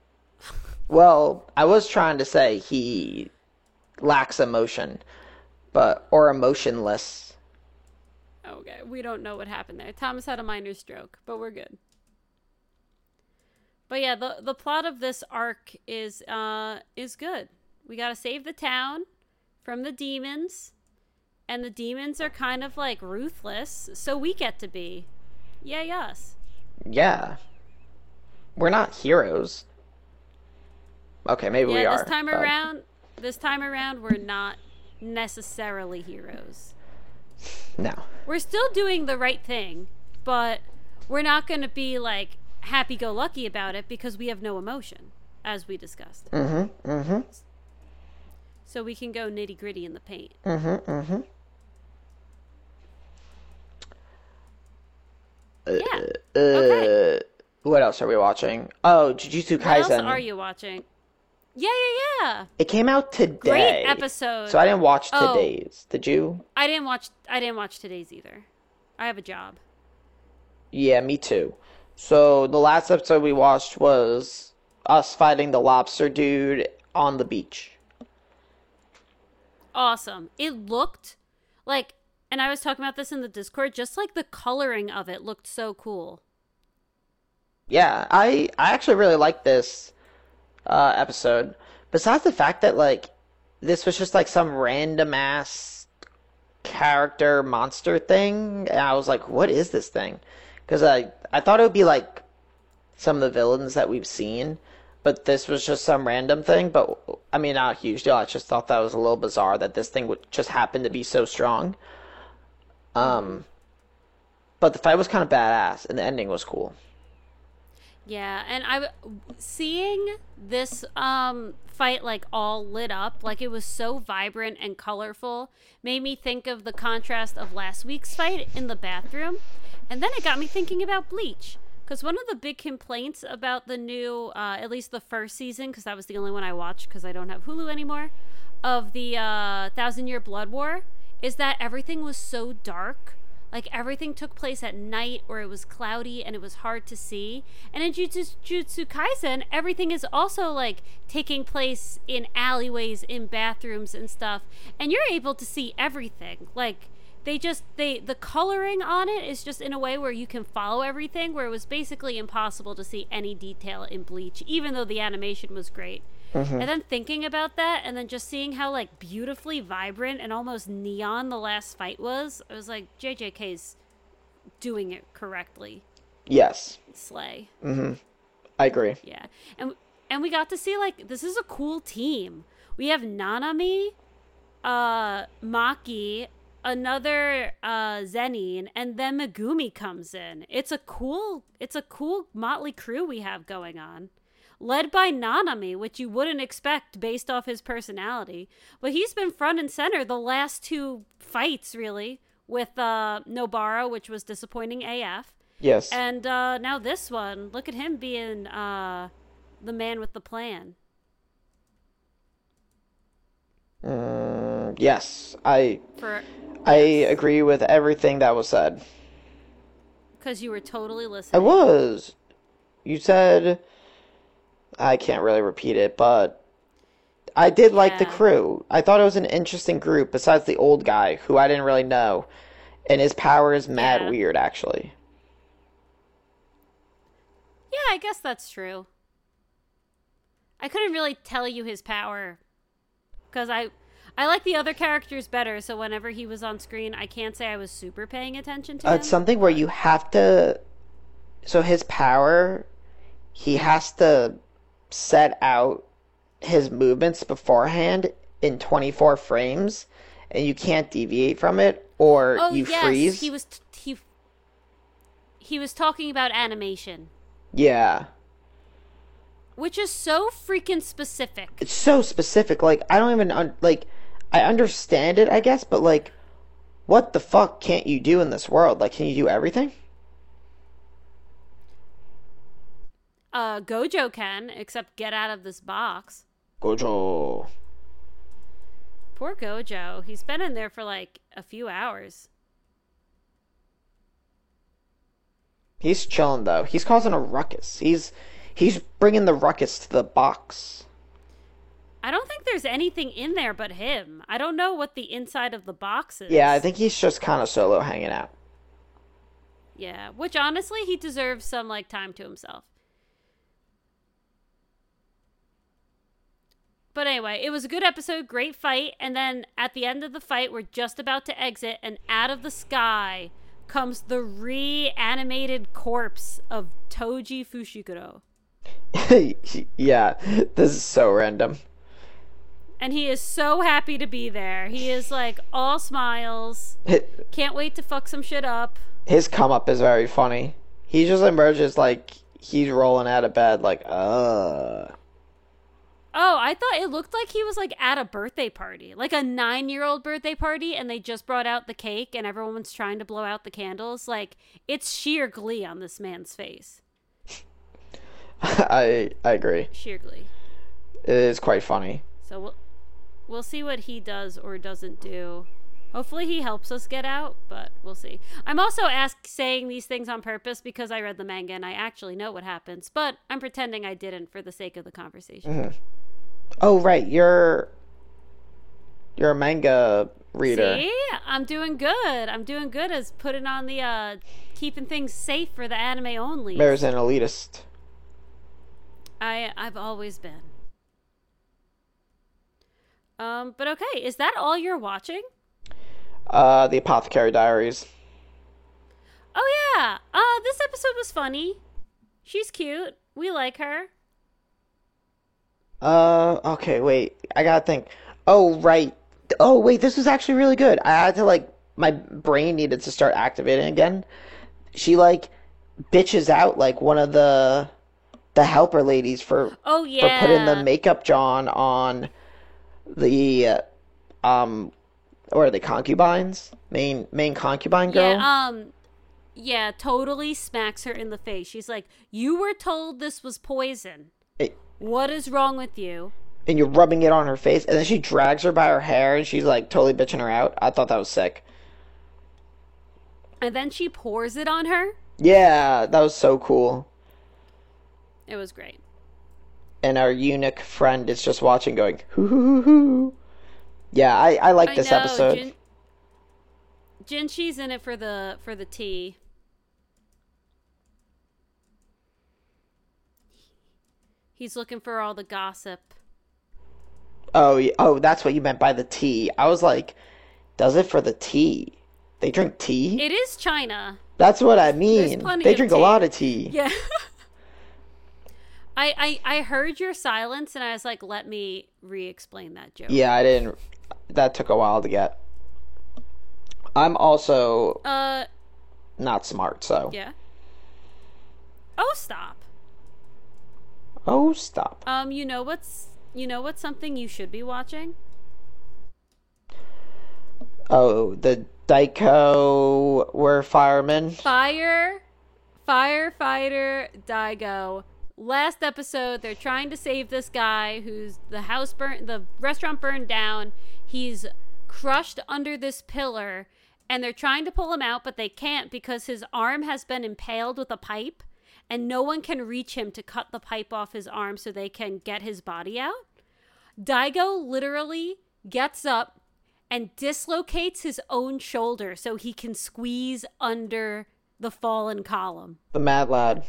B: well i was trying to say he lacks emotion but or emotionless
A: Okay, we don't know what happened there. Thomas had a minor stroke, but we're good. But yeah, the the plot of this arc is uh is good. We got to save the town from the demons, and the demons are kind of like ruthless, so we get to be. Yay us.
B: yeah we're not heroes okay maybe we
A: yeah,
B: are
A: this time
B: but-
A: around, this time around we're not necessarily heroes.
B: no
A: We're still doing the right thing, but we're not going to be like happy go lucky about it because we have no emotion, as we discussed.
B: mm-hmm mm-hmm
A: So we can go nitty gritty in the paint.
B: mm-hmm mm-hmm
A: Yeah.
B: Uh,
A: Okay.
B: What else are we watching? Oh, Jujutsu Kaisen.
A: What else are you watching? Yeah, yeah, yeah.
B: It came out today.
A: Great episode.
B: So I didn't watch
A: Oh.
B: today's. Did you?
A: I didn't watch. I didn't watch today's either. I have a job.
B: Yeah, me too. So the last episode we watched was us fighting the lobster dude on the beach.
A: Awesome. It looked like, and I was talking about this in the Discord. Just like the coloring of it looked so cool.
B: Yeah, I I actually really like this uh, episode. Besides the fact that like this was just like some random ass character monster thing, and I was like, what is this thing? Because I I thought it would be like some of the villains that we've seen, but this was just some random thing. But I mean, not a huge deal. I just thought that was a little bizarre that this thing would just happen to be so strong. Um, but the fight was kind of badass, and the ending was cool.
A: Yeah, and I seeing this um fight like all lit up, like it was so vibrant and colorful, made me think of the contrast of last week's fight in the bathroom. And then it got me thinking about Bleach. Because one of the big complaints about the new, uh, at least the first season, because that was the only one I watched because I don't have Hulu anymore, of the uh, Thousand Year Blood War, is that everything was so dark. Like everything took place at night or it was cloudy and it was hard to see. And in Jutsu, Jutsu Kaisen, everything is also like taking place in alleyways, in bathrooms and stuff. And you're able to see everything. Like they just they the coloring on it is just in a way where you can follow everything where it was basically impossible to see any detail in bleach even though the animation was great and then thinking about that and then just seeing how like beautifully vibrant and almost neon the last fight was i was like jjk's doing it correctly.
B: Yes,
A: slay.
B: I agree.
A: yeah. And and we got to see like this is a cool team. We have nanami uh maki another uh zenin and then megumi comes in. It's a cool it's a cool motley crew we have going on led by nanami which you wouldn't expect based off his personality but he's been front and center the last two fights really with uh nobara which was disappointing af
B: Yes.
A: and uh, now this one, look at him being uh, the man with the plan.
B: Mm, yes, I
A: For
B: I agree with everything that was said.
A: because you were totally listening.
B: I was. You said I can't really repeat it, but I did like the crew. I thought it was an interesting group besides the old guy who I didn't really know. And his power is mad
A: Yeah.
B: weird actually.
A: Yeah, I guess that's true. I couldn't really tell you his power because I I like the other characters better. So whenever he was on screen, I can't say I was super paying attention to
B: Uh,
A: him.
B: it's something where you have to so his power he has to set out his movements beforehand in 24 frames and you can't deviate from it or
A: oh
B: you
A: yes,
B: freeze.
A: he was t- he he was talking about animation,
B: Yeah.
A: which is so freaking specific.
B: It's so specific. Like I don't even un- like I understand it, I guess, but like what the fuck can't you do in this world? Like can you do everything?
A: Uh, Gojo can, except get out of this box.
B: Gojo.
A: Poor Gojo. He's been in there for like a few hours.
B: He's chilling though. He's causing a ruckus. He's he's bringing the ruckus to the box.
A: I don't think there's anything in there but him. I don't know what the inside of the box is.
B: Yeah, I think he's just kind of solo hanging out.
A: Yeah, which honestly, he deserves some like time to himself. But anyway, it was a good episode, great fight, and then at the end of the fight, we're just about to exit, and out of the sky comes the reanimated corpse of Toji Fushiguro. *laughs*
B: yeah, this is so random.
A: And he is so happy to be there. He is like all smiles. Can't wait to fuck some shit up.
B: his come up is very funny. He just emerges like he's rolling out of bed, like, uh.
A: Oh, I thought it looked like he was like at a birthday party, like a nine year old birthday party, and they just brought out the cake and everyone's trying to blow out the candles. Like, it's sheer glee on this man's face. *laughs*
B: I I agree.
A: Sheer glee.
B: It is quite funny.
A: So we'll we'll see what he does or doesn't do. Hopefully he helps us get out, but we'll see. I'm also ask saying these things on purpose because I read the manga and I actually know what happens, but I'm pretending I didn't for the sake of the conversation. Mm-hmm.
B: Oh right, you're you're a manga reader.
A: See, I'm doing good. I'm doing good as putting on the uh keeping things safe for the anime only.
B: There's an elitist.
A: I I've always been. Um, but okay, is that all you're watching?
B: Uh, the Apothecary Diaries.
A: Oh yeah. Uh this episode was funny. She's cute. We like her.
B: Uh, okay, wait. I gotta think. Oh, right. Oh, wait. This was actually really good. I had to like my brain needed to start activating again. She like bitches out like one of the the helper ladies for
A: Oh
B: for putting the makeup John on the uh, um or the concubines main main concubine girl.
A: Yeah, um yeah, totally smacks her in the face. She's like, "You were told this was poison.
B: It-
A: What is wrong with you?"
B: and you're rubbing it on her face, and then she drags her by her hair, and she's like totally bitching her out. I thought that was sick.
A: And then she pours it on her.
B: Yeah, that was so cool.
A: It was great.
B: And our eunuch friend is just watching, going hoo hoo hoo hoo. Yeah, I I like
A: I
B: this
A: know,
B: episode.
A: Jin- Jinshi's in it for the for the tea. He's looking for all the gossip.
B: Oh, oh, that's what you meant by the tea. I was like, does it for the tea? They drink tea?
A: It is China.
B: That's what I mean. They drink a lot of tea.
A: Yeah. *laughs* I, I I heard your silence and I was like, let me re-explain that joke.
B: Yeah, I didn't. That took a while to get. I'm also
A: Uh,
B: not smart, so.
A: yeah. Oh, stop.
B: Oh, stop.
A: Um, you know what's you know what's something you should be watching?
B: Oh, the Daigo were firemen.
A: Fire, firefighter Daigo. Last episode, they're trying to save this guy who's the house burnt, the restaurant burned down. He's crushed under this pillar, and they're trying to pull him out, but they can't because his arm has been impaled with a pipe, and no one can reach him to cut the pipe off his arm so they can get his body out. Daigo literally gets up and dislocates his own shoulder so he can squeeze under the fallen column.
B: The Mad Lad.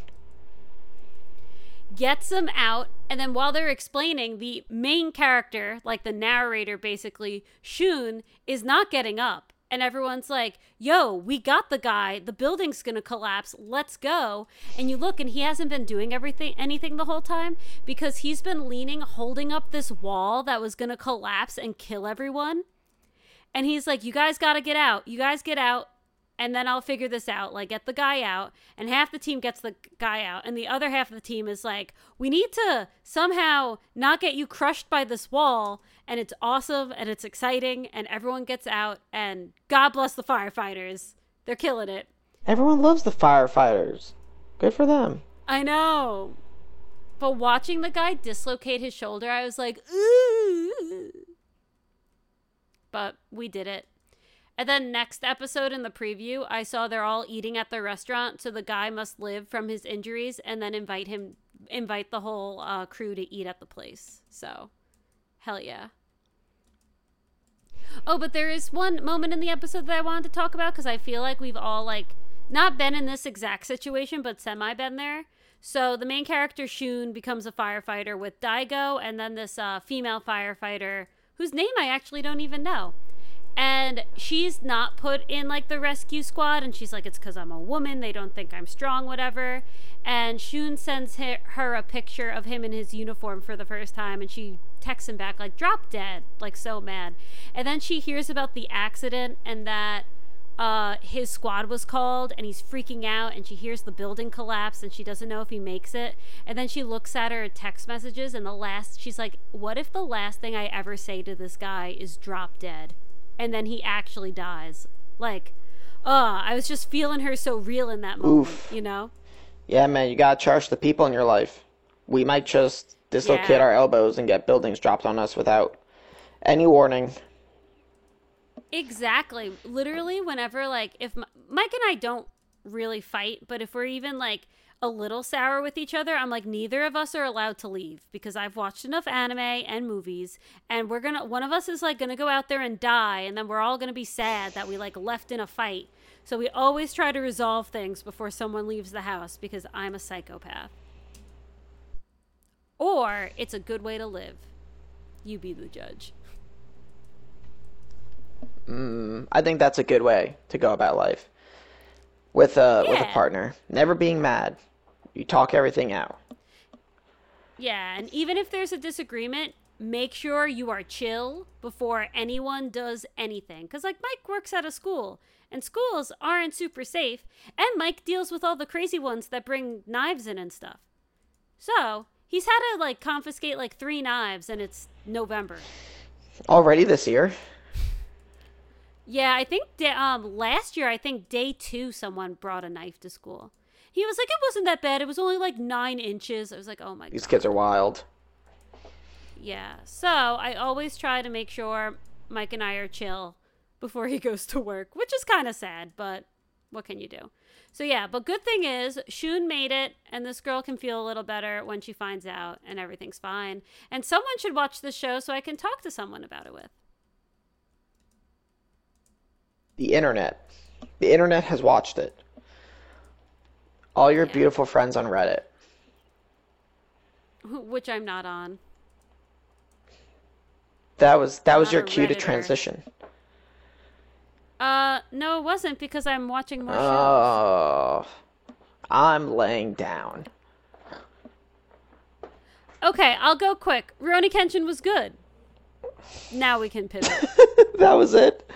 A: Gets them out, and then while they're explaining, the main character, like the narrator basically, Shun, is not getting up. And everyone's like, yo, we got the guy. The building's gonna collapse. Let's go. And you look, and he hasn't been doing everything, anything the whole time because he's been leaning, holding up this wall that was gonna collapse and kill everyone. And he's like, You guys got to get out. You guys get out. And then I'll figure this out. Like, get the guy out. And half the team gets the guy out. And the other half of the team is like, We need to somehow not get you crushed by this wall. And it's awesome and it's exciting. And everyone gets out. And God bless the firefighters. They're killing it.
B: Everyone loves the firefighters. Good for them.
A: I know. But watching the guy dislocate his shoulder, I was like, ooh. But we did it. And then next episode in the preview, I saw they're all eating at the restaurant, so the guy must live from his injuries and then invite him invite the whole uh, crew to eat at the place. So, hell yeah. Oh, but there is one moment in the episode that I wanted to talk about because I feel like we've all like not been in this exact situation, but semi been there. So the main character Shun becomes a firefighter with Daigo, and then this uh, female firefighter whose name I actually don't even know. And she's not put in like the rescue squad, and she's like, it's because I'm a woman. They don't think I'm strong, whatever. And Shun sends her, a picture of him in his uniform for the first time, and she texts him back, like, drop dead, like, so mad. And then she hears about the accident and that uh, his squad was called and he's freaking out and she hears the building collapse and she doesn't know if he makes it and then she looks at her text messages and the last she's like what if the last thing i ever say to this guy is drop dead and then he actually dies like uh i was just feeling her so real in that moment
B: Oof.
A: you know
B: Yeah, man, you gotta cherish the people in your life. We might just dislocate
A: Yeah.
B: our elbows and get buildings dropped on us without any warning.
A: Exactly. Literally, whenever like if M- Mike and I don't really fight, but if we're even like a little sour with each other, I'm like neither of us are allowed to leave because I've watched enough anime and movies, and we're gonna one of us is like gonna go out there and die, and then we're all gonna be sad that we like left in a fight. So we always try to resolve things before someone leaves the house because I'm a psychopath. Or it's a good way to live. You be the judge.
B: Mm, I think that's a good way to go about life. With a with a partner. Never being mad. You talk everything out.
A: Yeah, and even if there's a disagreement, make sure you are chill before anyone does anything. Because, like, Mike works at a school, and schools aren't super safe, and Mike deals with all the crazy ones that bring knives in and stuff. So, he's had to, like, confiscate, like, three knives, and it's November.
B: Already this year?
A: Yeah, I think um, last year, I think day two, someone brought a knife to school. He was like, it wasn't that bad. It was only like nine inches. I was like, oh my god.
B: These
A: god.
B: kids are wild.
A: Yeah. So I always try to make sure Mike and I are chill before he *laughs* goes to work, which is kind of sad, but what can you do? So yeah, but good thing is Shun made it, and this girl can feel a little better when she finds out, and everything's fine. And someone should watch the show so I can talk to someone about it with.
B: The internet. The internet has watched it. All your beautiful friends on Reddit.
A: Which I'm not on.
B: That was that was your cue to transition.
A: Uh, no, it wasn't because I'm watching more shows.
B: Oh, I'm laying down.
A: Okay, I'll go quick. Rurouni Kenshin was good. Now we can pivot. *laughs*
B: that was it.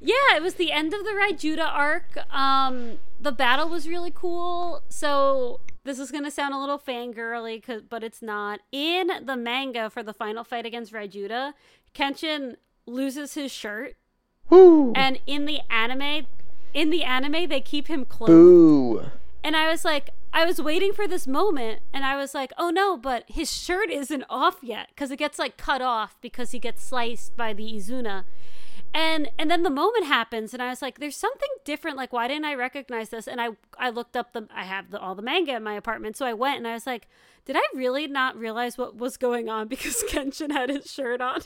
A: Yeah, it was the end of the Raijuta arc. Um, the battle was really cool. So this is gonna sound a little fangirly, 'cause- but it's not. In the manga for the final fight against Raijuta, Kenshin loses his shirt,
B: Woo.
A: and in the anime, in the anime, they keep him clothed.
B: Boo.
A: And I was like, I was waiting for this moment, and I was like, oh no, but his shirt isn't off yet because it gets like cut off because he gets sliced by the Izuna. And and then the moment happens, and I was like, "There's something different. Like, why didn't I recognize this?" And I I looked up the I have the, all the manga in my apartment, so I went and I was like, "Did I really not realize what was going on *laughs* because Kenshin had his shirt on?"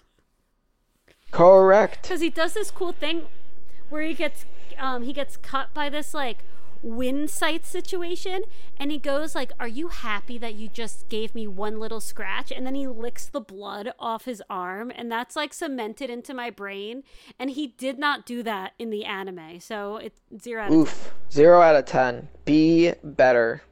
B: Correct.
A: because he does this cool thing where he gets um he gets cut by this like wind sight situation and he goes like are you happy that you just gave me one little scratch and then he licks the blood off his arm and that's like cemented into my brain and he did not do that in the anime so it's zero out of.
B: Oof. Zero out of ten. Be better.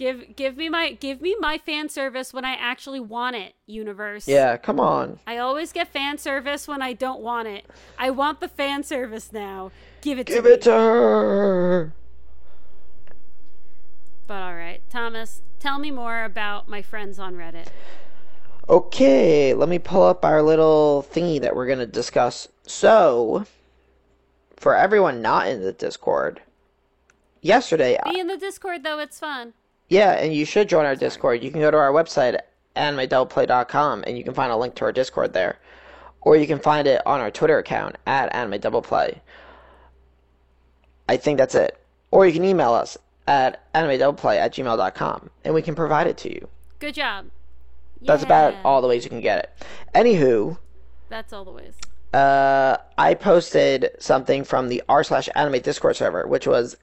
A: Give give me my give me my fan service when i actually want it universe
B: Yeah, come on.
A: I always get fan service when I don't want it. I want the fan service now. Give it
B: Give
A: to me.
B: it to her.
A: But all right, Thomas, tell me more about my friends on Reddit.
B: Okay, let me pull up our little thingy that we're going to discuss. So, for everyone not in the Discord, yesterday,
A: Be in the Discord though; it's fun.
B: Yeah, and you should join our Discord. You can go to our website, animedoubleplay.com, and you can find a link to our Discord there. Or you can find it on our Twitter account, at animedoubleplay. I think that's it. Or you can email us at animedoubleplay at gmail.com, and we can provide it to you.
A: Good job.
B: That's about all the ways you can get it. Anywho,
A: That's all the ways.
B: uh, I posted something from the r slash anime Discord server, which was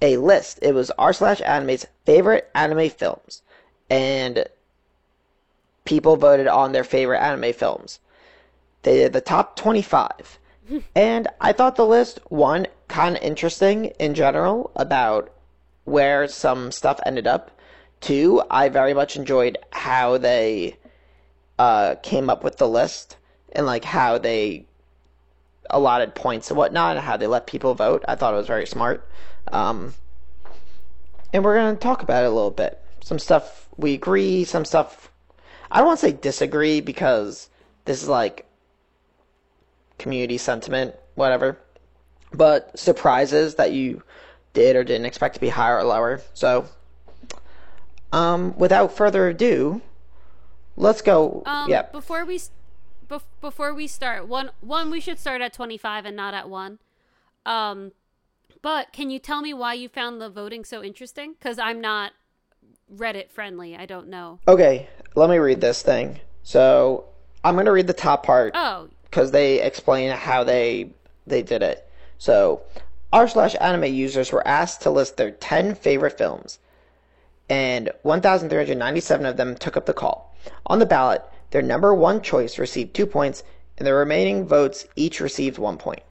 B: a list. It was r slash anime's favorite anime films, and people voted on their favorite anime films. They did the top twenty five, *laughs* and I thought the list one kind of interesting in general about where some stuff ended up. Two, I very much enjoyed how they uh, came up with the list and like how they allotted points and whatnot and how they let people vote. I thought it was very smart. Um, and we're going to talk about it a little bit. Some stuff we agree, some stuff I don't want to say disagree because this is like community sentiment, whatever. But surprises that you did or didn't expect to be higher or lower. So, um, without further ado, let's go.
A: Um,
B: yeah.
A: Before we, bef- before we start, one one we should start at twenty five and not at one. Um, but can you tell me why you found the voting so interesting? Because I'm not Reddit friendly. I don't know.
B: Okay, let me read this thing. So I'm gonna read the top part
A: Oh,
B: because they explain how they they did it. So r slash anime users were asked to list their 10 favorite films, and 1,397 of them took up the call. On the ballot, their number one choice received two points, and the remaining votes each received one point.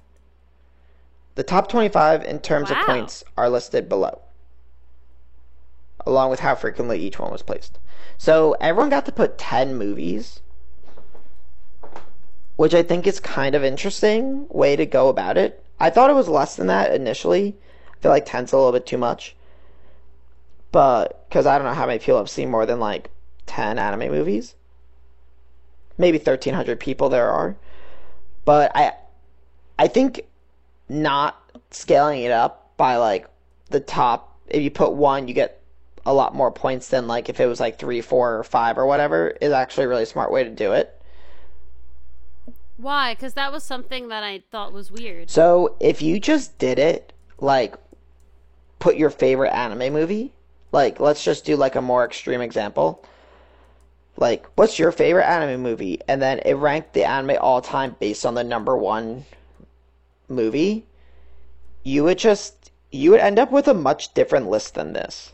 B: The top 25 in terms
A: Wow.
B: of points are listed below, along with how frequently each one was placed. So everyone got to put 10 movies which I think is kind of interesting way to go about it. I thought it was less than that initially. I feel like 10's a little bit too much. But, because I don't know how many people have seen more than like 10 anime movies. Maybe 1,300 people there are. But I, I think not scaling it up by like the top, if you put one, you get a lot more points than like if it was like three, four, or five or whatever, is actually a really smart way to do it.
A: why? Because that was something that I thought was weird.
B: So if you just did it, like, put your favorite anime movie, like, let's just do like a more extreme example. Like, what's your favorite anime movie? And then it ranked the anime all time based on the number one movie. You would just, you would end up with a much different list than this.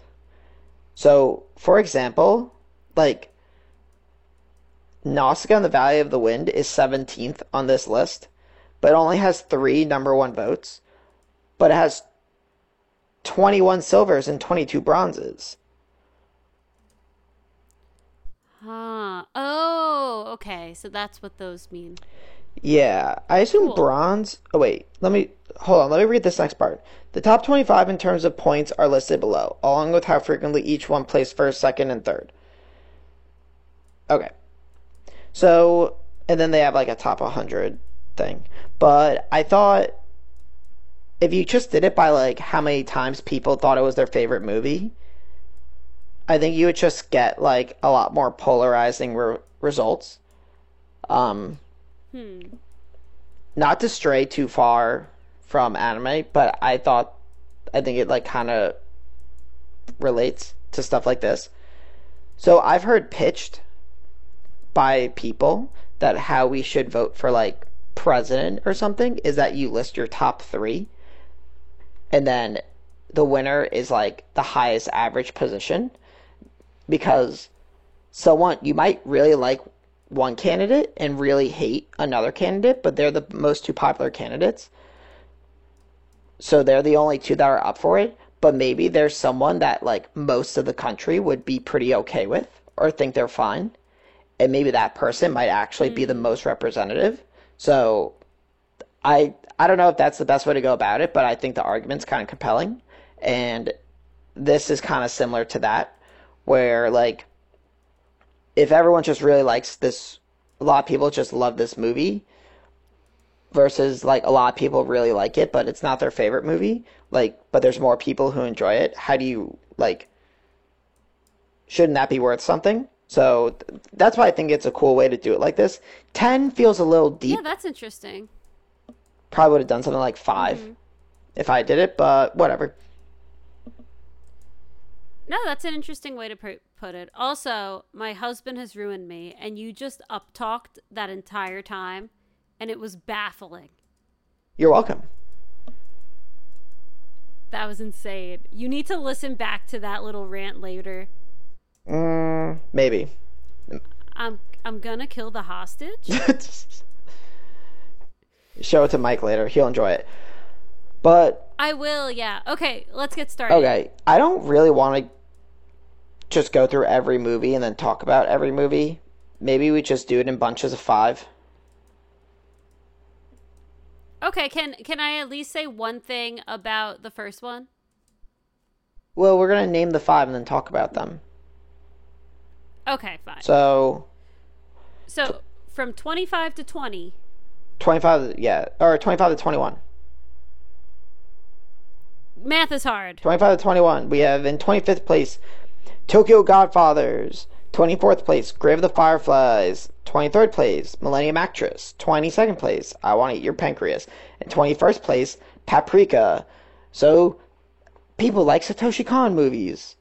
B: So, for example, like, Nausicaa and the Valley of the Wind is 17th on this list but only has three number one votes. But it has 21 silvers and 22 bronzes.
A: Huh. Oh, okay. So that's what those mean.
B: Yeah, I assume
A: Cool.
B: bronze. Oh, wait, let me hold on. Let me read this next part. The top 25 in terms of points are listed below, along with how frequently each one placed first, second, and third. Okay. So, and then they have like a top 100 thing. But I thought if you just did it by like how many times people thought it was their favorite movie, I think you would just get like a lot more polarizing re- results. Um,
A: Hmm.
B: not to stray too far from anime, but I thought I think it like kind of relates to stuff like this. So I've heard pitched by people that how we should vote for like president or something is that you list your top 3 and then the winner is like the highest average position because so someone you might really like one candidate and really hate another candidate, but they're the most two popular candidates. So they're the only two that are up for it. But maybe there's someone that like most of the country would be pretty okay with or think they're fine. And maybe that person might actually be the mm. most representative. So I I don't know if that's the best way to go about it, but I think the argument's kind of compelling. And this is kind of similar to that, where like if everyone just really likes this, a lot of people just love this movie versus like a lot of people really like it, but it's not their favorite movie. Like, but there's more people who enjoy it. How do you like? Shouldn't that be worth something? So th- that's why I think it's a cool way to do it like this. Ten feels a little deep.
A: Yeah, that's interesting.
B: Probably would have done something like 5 mm-hmm. if I did it, but whatever.
A: No, that's an interesting way to put it. Also, my husband has ruined me, and you just up talked that entire time, and it was baffling.
B: You're welcome.
A: That was insane. You need to listen back to that little rant later.
B: Mm, maybe.
A: I'm I'm gonna kill the hostage. *laughs*
B: Show it to Mike later. He'll enjoy it. But
A: I will. Yeah. Okay. Let's get started.
B: Okay, I don't really want to just go through every movie and then talk about every movie. Maybe we just do it in bunches of five.
A: Okay. Can can I at least say one thing about the first one?
B: Well, we're gonna name the five and then talk about them.
A: Okay. Fine.
B: So
A: So from 25 to 20.
B: twenty-five, yeah, or twenty-five to twenty-one.
A: Math is hard.
B: 25 to 21. We have in 25th place Tokyo Godfathers. 24th place Grave of the Fireflies. 23rd place Millennium Actress. 22nd place I Want to Eat Your Pancreas. And 21st place Paprika. So people like Satoshi Kon movies.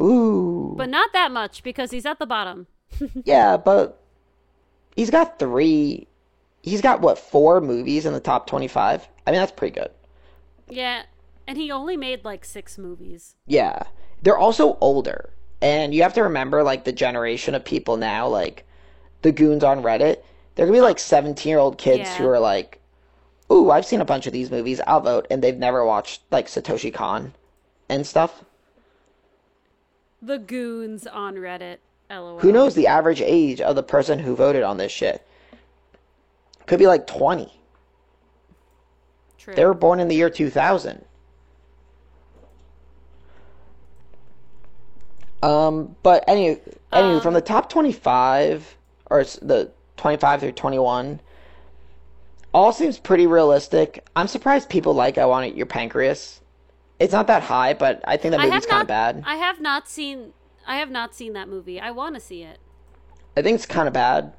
B: Ooh.
A: But not that much because he's at the bottom. *laughs*
B: yeah, but he's got three. He's got what four movies in the top twenty-five? I mean, that's pretty good.
A: Yeah, and he only made like six movies.
B: Yeah, they're also older, and you have to remember like the generation of people now, like the goons on Reddit. They're gonna be like seventeen-year-old kids
A: Yeah.
B: who are like, "Ooh, I've seen a bunch of these movies. I'll vote," and they've never watched like Satoshi Kon and stuff.
A: The goons on Reddit. LOL.
B: Who knows the average age of the person who voted on this shit? Could be like twenty.
A: True.
B: They were born in the year 2000. Um, but any, anyway,
A: Um,
B: from the top 25 or the 25 through 21, all seems pretty realistic. I'm surprised people like I Want to Eat Your Pancreas. It's not that high, but I think that movie's kind of bad.
A: I have not seen. I have not seen that movie. I want to see it.
B: I think it's kind of bad,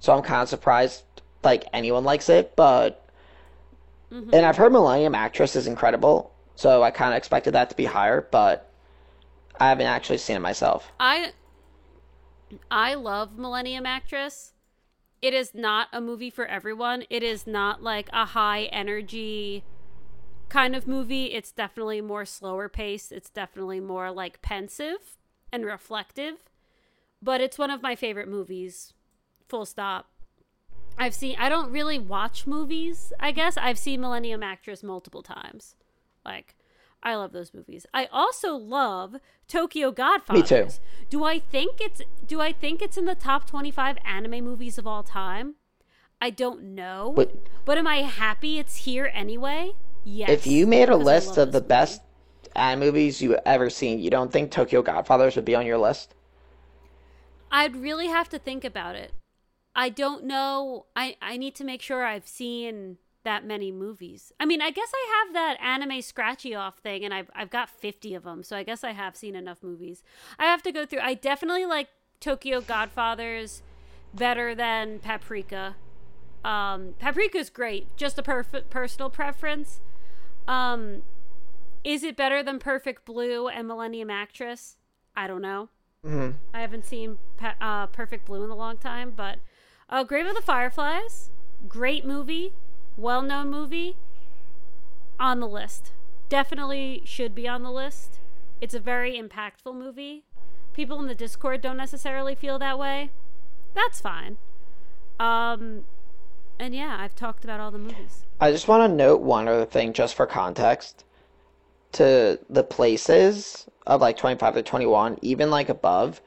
B: so I'm kind of surprised like anyone likes it. But
A: Mm-hmm.
B: and I've heard Millennium Actress is incredible, so I kind of expected that to be higher, but I haven't actually seen it myself.
A: I I love Millennium Actress. It is not a movie for everyone. It is not like a high energy kind of movie. It's definitely more slower paced. It's definitely more like pensive and reflective. But it's one of my favorite movies. Full stop. I've seen I don't really watch movies, I guess. I've seen Millennium Actress multiple times. Like I love those movies. I also love Tokyo Godfathers. Me too. Do I think it's do I think it's in the top 25 anime movies of all time? I don't know.
B: But
A: But am I happy it's here anyway? Yes.
B: if you made a list of the
A: movie.
B: best anime movies you've ever seen, you don't think Tokyo Godfathers would be on your list?
A: I'd really have to think about it. I don't know. I I need to make sure I've seen that many movies. I mean, I guess I have that anime scratchy off thing and I've I've got 50 of them. So I guess I have seen enough movies. I have to go through. I definitely like Tokyo Godfathers better than Paprika. Um Paprika's great, just a perfect personal preference. Um is it better than Perfect Blue and Millennium Actress? I don't know.
B: Mm-hmm.
A: I haven't seen Pe- uh, Perfect Blue in a long time, but uh, Grave of the Fireflies, great movie, well known movie, on the list. Definitely should be on the list. It's a very impactful movie. People in the Discord don't necessarily feel that way. That's fine. Um, and yeah, I've talked about all the movies.
B: I just want to note one other thing just for context. To the places of like 25 to 21, even like above,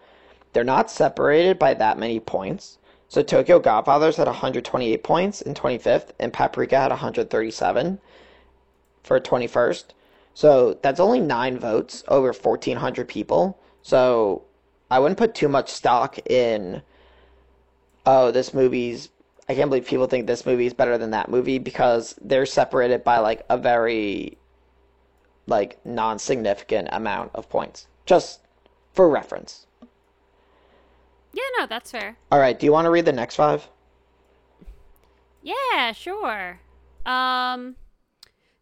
B: they're not separated by that many points. So Tokyo Godfathers had 128 points in 25th, and Paprika had 137 for 21st. So that's only nine votes over 1,400 people. So I wouldn't put too much stock in, oh, this movie's I can't believe people think this movie is better than that movie because they're separated by like a very like non-significant amount of points. Just for reference.
A: Yeah, no, that's fair.
B: All right, do you want to read the next five?
A: Yeah, sure. Um,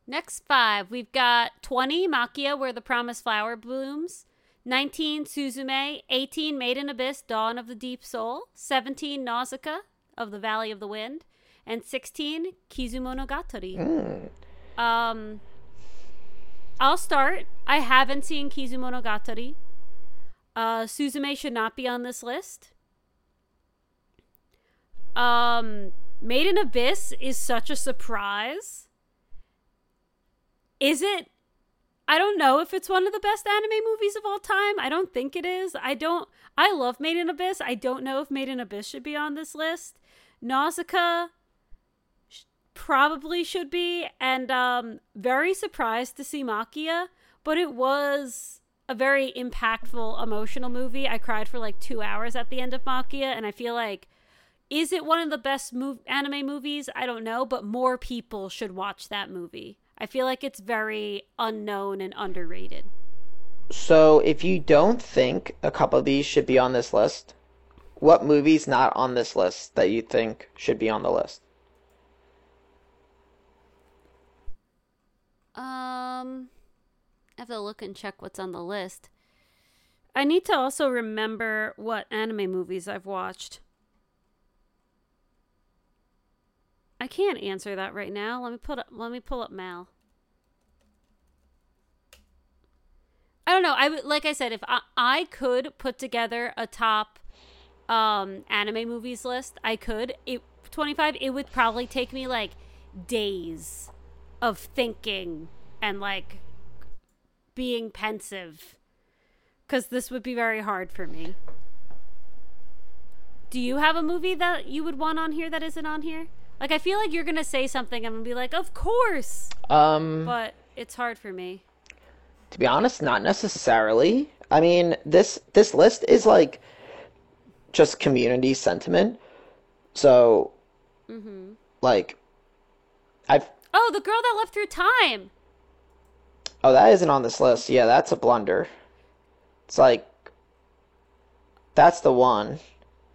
A: next five, we've got 20 Makia, Where the Promised Flower Blooms. 19 Suzume. 18 Made in Abyss, Dawn of the Deep Soul. 17 Nausicaa of the Valley of the Wind. And 16 Kizumonogatari.
B: Hmm.
A: Um, I'll start. I haven't seen Kizumonogatari. Uh, Suzume should not be on this list. Um, Made in Abyss is such a surprise. Is it? I don't know if it's one of the best anime movies of all time. I don't think it is. I don't. I love Made in Abyss. I don't know if Made in Abyss should be on this list. Nausicaa sh- probably should be, and um, very surprised to see Makia, but it was a very impactful, emotional movie. I cried for like two hours at the end of Makia, and I feel like is it one of the best mov- anime movies? I don't know, but more people should watch that movie. I feel like it's very unknown and underrated.
B: So, if you don't think a couple of these should be on this list, what movie's not on this list that you think should be on the list?
A: Um, I have to look and check what's on the list. I need to also remember what anime movies I've watched. I can't answer that right now. Let me put up, let me pull up Mal. I don't know. I would like I said if I, I could put together a top um anime movies list, I could. It 25 it would probably take me like days of thinking and like being pensive cuz this would be very hard for me. Do you have a movie that you would want on here that isn't on here? Like I feel like you're going to say something I'm going to be like, "Of course."
B: Um,
A: But it's hard for me.
B: to be honest, not necessarily. I mean, this this list is like just community sentiment. So, mm-hmm. like, I've
A: Oh, the girl that left through time.
B: Oh that isn't on this list. Yeah, that's a blunder. It's like that's the one.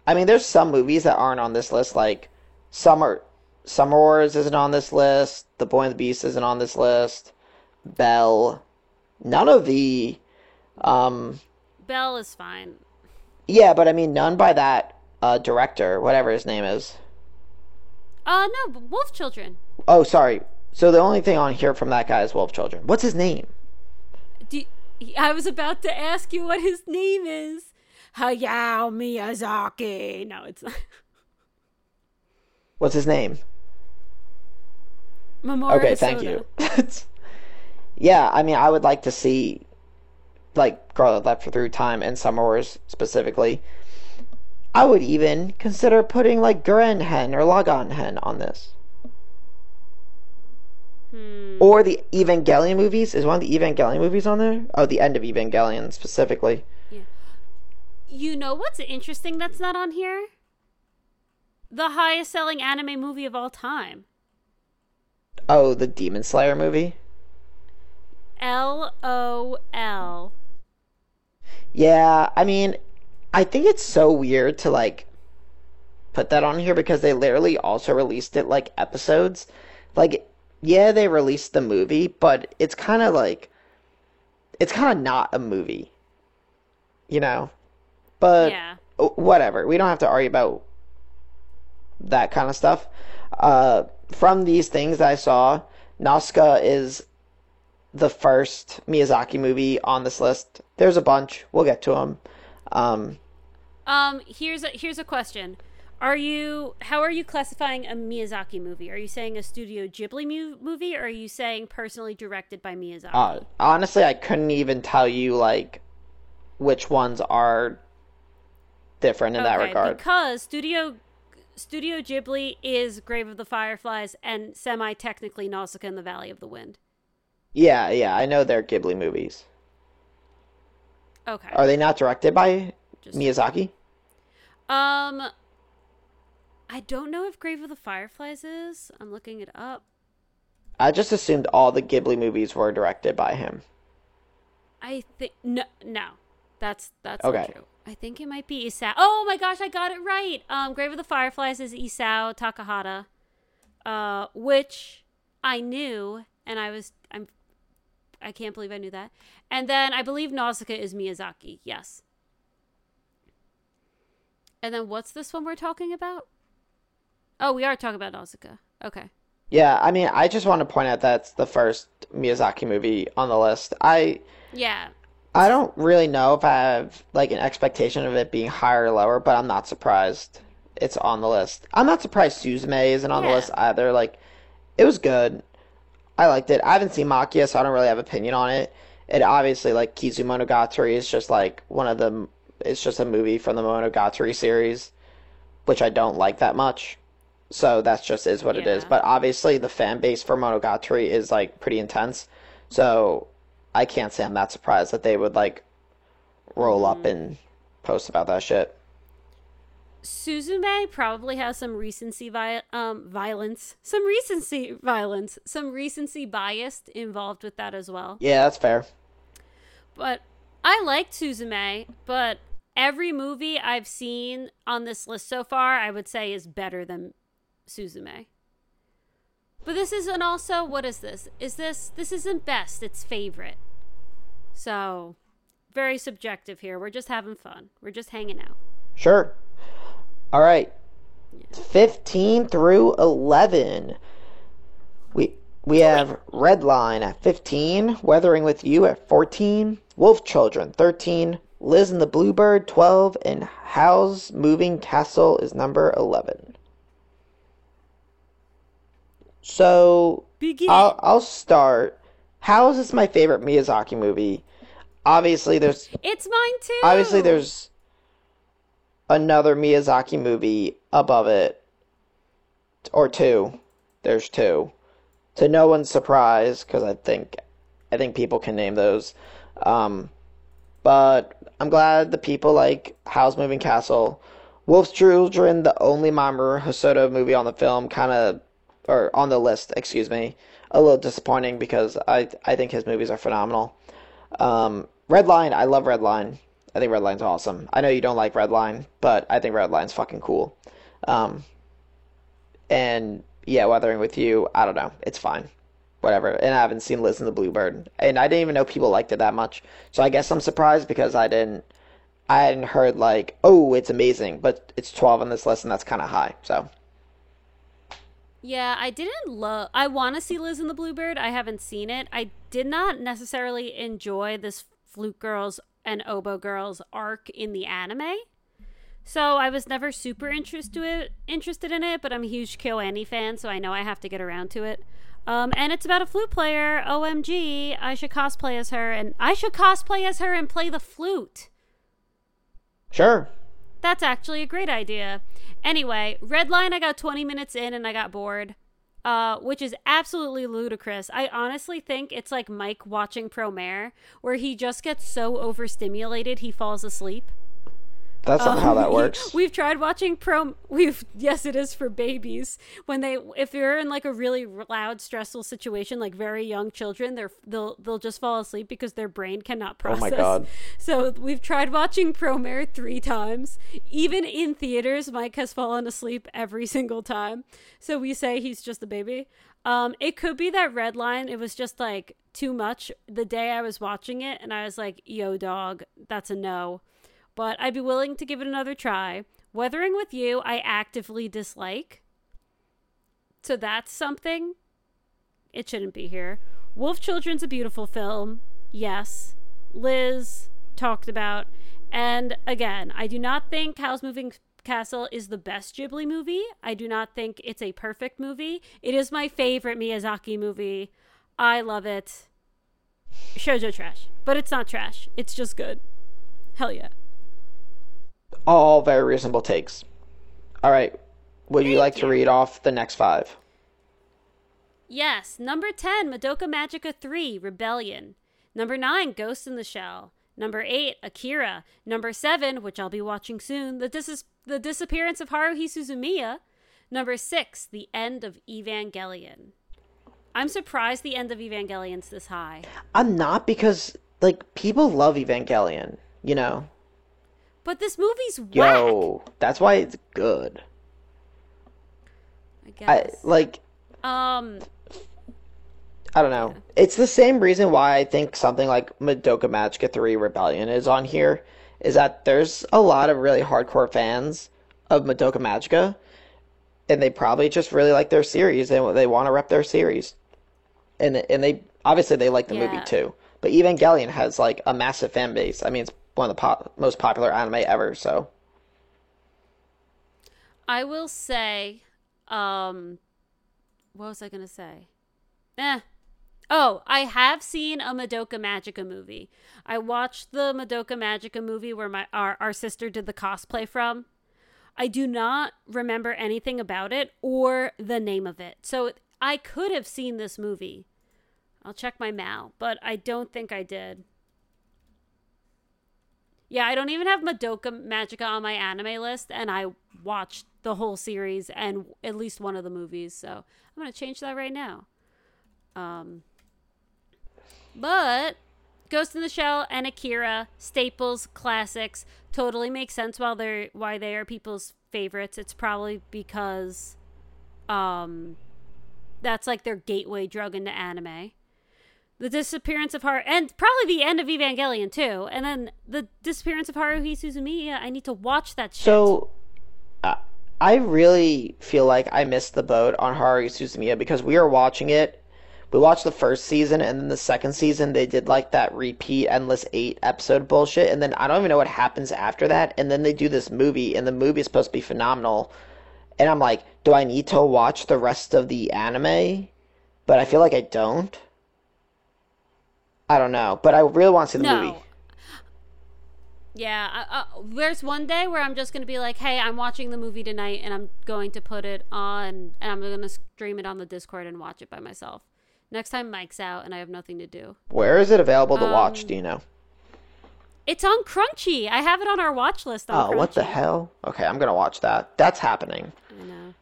B: I mean, there's some movies that aren't on this list. Like Summer Summer Wars isn't on this list. The Boy and the Beast isn't on this list. Belle. None of the um
A: Belle is fine.
B: Yeah, but I mean, none by that uh, director, whatever his name is.
A: Uh no, Wolf Children.
B: Oh, sorry. So the only thing on here from that guy is Wolf Children. What's his name?
A: Do I was about to ask you what his name is. Hayao Miyazaki. No, it's not.
B: What's his name? Okay, thank you. *laughs* yeah, I mean, I would like to see like Girl That Left for Through Time and Summer Wars specifically. I would even consider putting like Gurren Hen or Lagann Hen on this.
A: Hmm.
B: Or the Evangelion movies. Is one of the Evangelion movies on there? Oh, the end of Evangelion specifically. Yeah.
A: You know what's interesting that's not on here? The highest selling anime movie of all time.
B: Oh, the Demon Slayer movie?
A: L O L.
B: Yeah, I mean, I think it's so weird to like put that on here because they literally also released it like episodes. Like, yeah, they released the movie, but it's kind of like it's kind of not a movie. You know? But
A: Yeah.
B: whatever. We don't have to argue about that kind of stuff. Uh, from these things that I saw, Nausicaa is the first Miyazaki movie on this list. There's a bunch. We'll get to them. Um,
A: Um, here's a here's a question. Are you how are you classifying a Miyazaki movie? Are you saying a Studio Ghibli mu- movie or are you saying personally directed by Miyazaki?
B: uh, honestly, I couldn't even tell you like which ones are different in that regard.
A: Because Studio Studio Ghibli is Grave of the Fireflies and semi technically Nausicaa in the Valley of the Wind.
B: Yeah, yeah, I know they're Ghibli movies.
A: Okay.
B: Are they not directed by
A: Just-
B: Miyazaki?
A: Um I don't know if Grave of the Fireflies is. I'm looking it up.
B: I just assumed all the Ghibli movies were directed by him.
A: I think no no. That's that's
B: Okay.
A: not true. I think it might be Isao. Oh my gosh, I got it right. Um Grave of the Fireflies is Isao Takahata. Uh which I knew and I was I'm I can't believe I knew that. And then I believe Nausicaa is Miyazaki. Yes. And then what's this one we're talking about? Oh, we are talking about Nausicaa. Okay.
B: Yeah, I mean, I just want to point out that's the first Miyazaki movie on the list. I
A: Yeah.
B: I don't really know if I have like an expectation of it being higher or lower, but I'm not surprised it's on the list. I'm not surprised Suzume isn't on the list either. Like, it was good. I liked it. I haven't seen Makia, so I don't really have an opinion on it. It obviously like Kizu Monogatari is just like one of the. It's just a movie from the Monogatari series, which I don't like that much. So that's just is what it is. But obviously the fan base for Monogatari is like pretty intense. So I can't say I'm that surprised that they would like roll up and post about that shit.
A: Suzume probably has some recency vi- um, violence, some recency violence, some recency bias involved with that as well.
B: Yeah, that's fair.
A: But I liked Suzume, but every movie I've seen on this list so far, I would say is better than Suzume. But this isn't also what is this? Is this this isn't best, it's favorite. So very subjective here. We're just having fun. We're just hanging out.
B: Sure. All right. 15 through 11. We we have Redline at 15, Weathering with You at 14, Wolf Children 13, Liz and the Bluebird 12, and Howl's Moving Castle is number 11. So
A: Begin.
B: I'll I'll start. How is this my favorite Miyazaki movie. Obviously there's
A: it's mine too.
B: obviously there's another Miyazaki movie above it or two. There's two. To no one's surprise cuz I think I think people can name those. Um but I'm glad the people like Howl's Moving Castle, Wolf's Children, the only Mamoru Hosoda movie on the film, kind of or on the list, excuse me, a little disappointing because I I think his movies are phenomenal. Um, Redline, I love Redline. I think Redline's awesome. I know you don't like Redline, but I think Redline's fucking cool. Um, and yeah, Weathering with You, I don't know, it's fine, whatever. And I haven't seen Liz and the Bluebird, and I didn't even know people liked it that much. So I guess I'm surprised because I didn't. I hadn't heard like, oh, it's amazing, but it's 12 on this list, and that's kind of high. So
A: Yeah, I didn't love. I want to see Liz and the Bluebird. I haven't seen it. I did not necessarily enjoy this Flute Girls and Oboe Girls arc in the anime. So I was never super interested interested in it, but I'm a huge KyoAni fan, so I know I have to get around to it. Um, and it's about a flute player. OMG, I should cosplay as her, and I should cosplay as her and play the flute.
B: sure,
A: That's actually a great idea. Anyway, Redline, I got 20 minutes in and I got bored, uh, which is absolutely ludicrous. I honestly think it's like Mike watching Promare, where he just gets so overstimulated he falls asleep.
B: That's not how that
A: Um, *laughs*
B: works.
A: We've tried watching pro. We've yes, it is for babies. When they, if you're in like a really loud, stressful situation, like very young children, they're they'll they'll just fall asleep because their brain cannot process.
B: Oh my. God.
A: So we've tried watching Promare three times. Even in theaters, Mike has fallen asleep every single time. So we say he's just a baby. Um, it could be that Redline. It was just like too much the day I was watching it, and I was like, "Yo, dog, that's a no." But I'd be willing to give it another try. Weathering with You, I actively dislike. So that's something. It shouldn't be here. Wolf Children's a beautiful film. Yes. Liz talked about. And again, I do not think Howl's Moving Castle is the best Ghibli movie. I do not think it's a perfect movie. It is my favorite Miyazaki movie. I love it. Shoujo trash. But it's not trash. It's just good. Hell yeah.
B: All very reasonable takes. All right, would you
A: Thank
B: like to read off the next five?
A: Yes. Number 10, Madoka Magica 3, Rebellion. Number 9, Ghost in the Shell. Number 8, Akira. Number 7, which I'll be watching soon, The, Dis- the Disappearance of Haruhi Suzumiya. Number 6, The End of Evangelion. I'm surprised the end of Evangelion's this high.
B: I'm not because like people love Evangelion, you know.
A: But this movie's whack.
B: Yo, that's why it's good.
A: I
B: I
A: guess.
B: like
A: um,
B: I don't know. It's the same reason why I think something like Madoka Magica 3 Rebellion is on here is that there's a lot of really hardcore fans of Madoka Magica and they probably just really like their series and they want to rep their series. And and they obviously they like the movie too. But Evangelion has like a massive fan base. I mean, it's one of the pop- most popular anime ever, so
A: I will say, um, what was I gonna say? Eh. Oh, I have seen a Madoka Magica movie. I watched the Madoka Magica movie where my our, our sister did the cosplay from. I do not remember anything about it or the name of it. So I could have seen this movie. I'll check my mail, but I don't think I did. Yeah, I don't even have Madoka Magica on my anime list, and I watched the whole series and at least one of the movies. So I'm gonna change that right now. Um, but Ghost in the Shell and Akira, staples, classics, totally make sense while they're why they are people's favorites. It's probably because um that's like their gateway drug into anime. The disappearance of Haru, and probably the end of Evangelion too, and then the disappearance of Haruhi Suzumiya. I need to watch that shit.
B: So, uh, I really feel like I missed the boat on Haruhi Suzumiya because we were watching it. We watched the first season, and then the second season they did like that repeat endless eight episode bullshit, and then I don't even know what happens after that. And then they do this movie, and the movie is supposed to be phenomenal. And I'm like, do I need to watch the rest of the anime? But I feel like I don't. I don't know, but I really want to see the
A: No.
B: movie.
A: Yeah, I, uh, there's one day where I'm just gonna be like, "Hey, I'm watching the movie tonight, and I'm going to put it on, and I'm gonna stream it on the Discord and watch it by myself." Next time Mike's out and I have nothing to do,
B: Where is it available to watch?
A: Um,
B: Do you know?
A: it's on Crunchy. I have it on our watch list. On
B: Oh, what the hell? Okay, I'm gonna watch that. That's happening.
A: I know.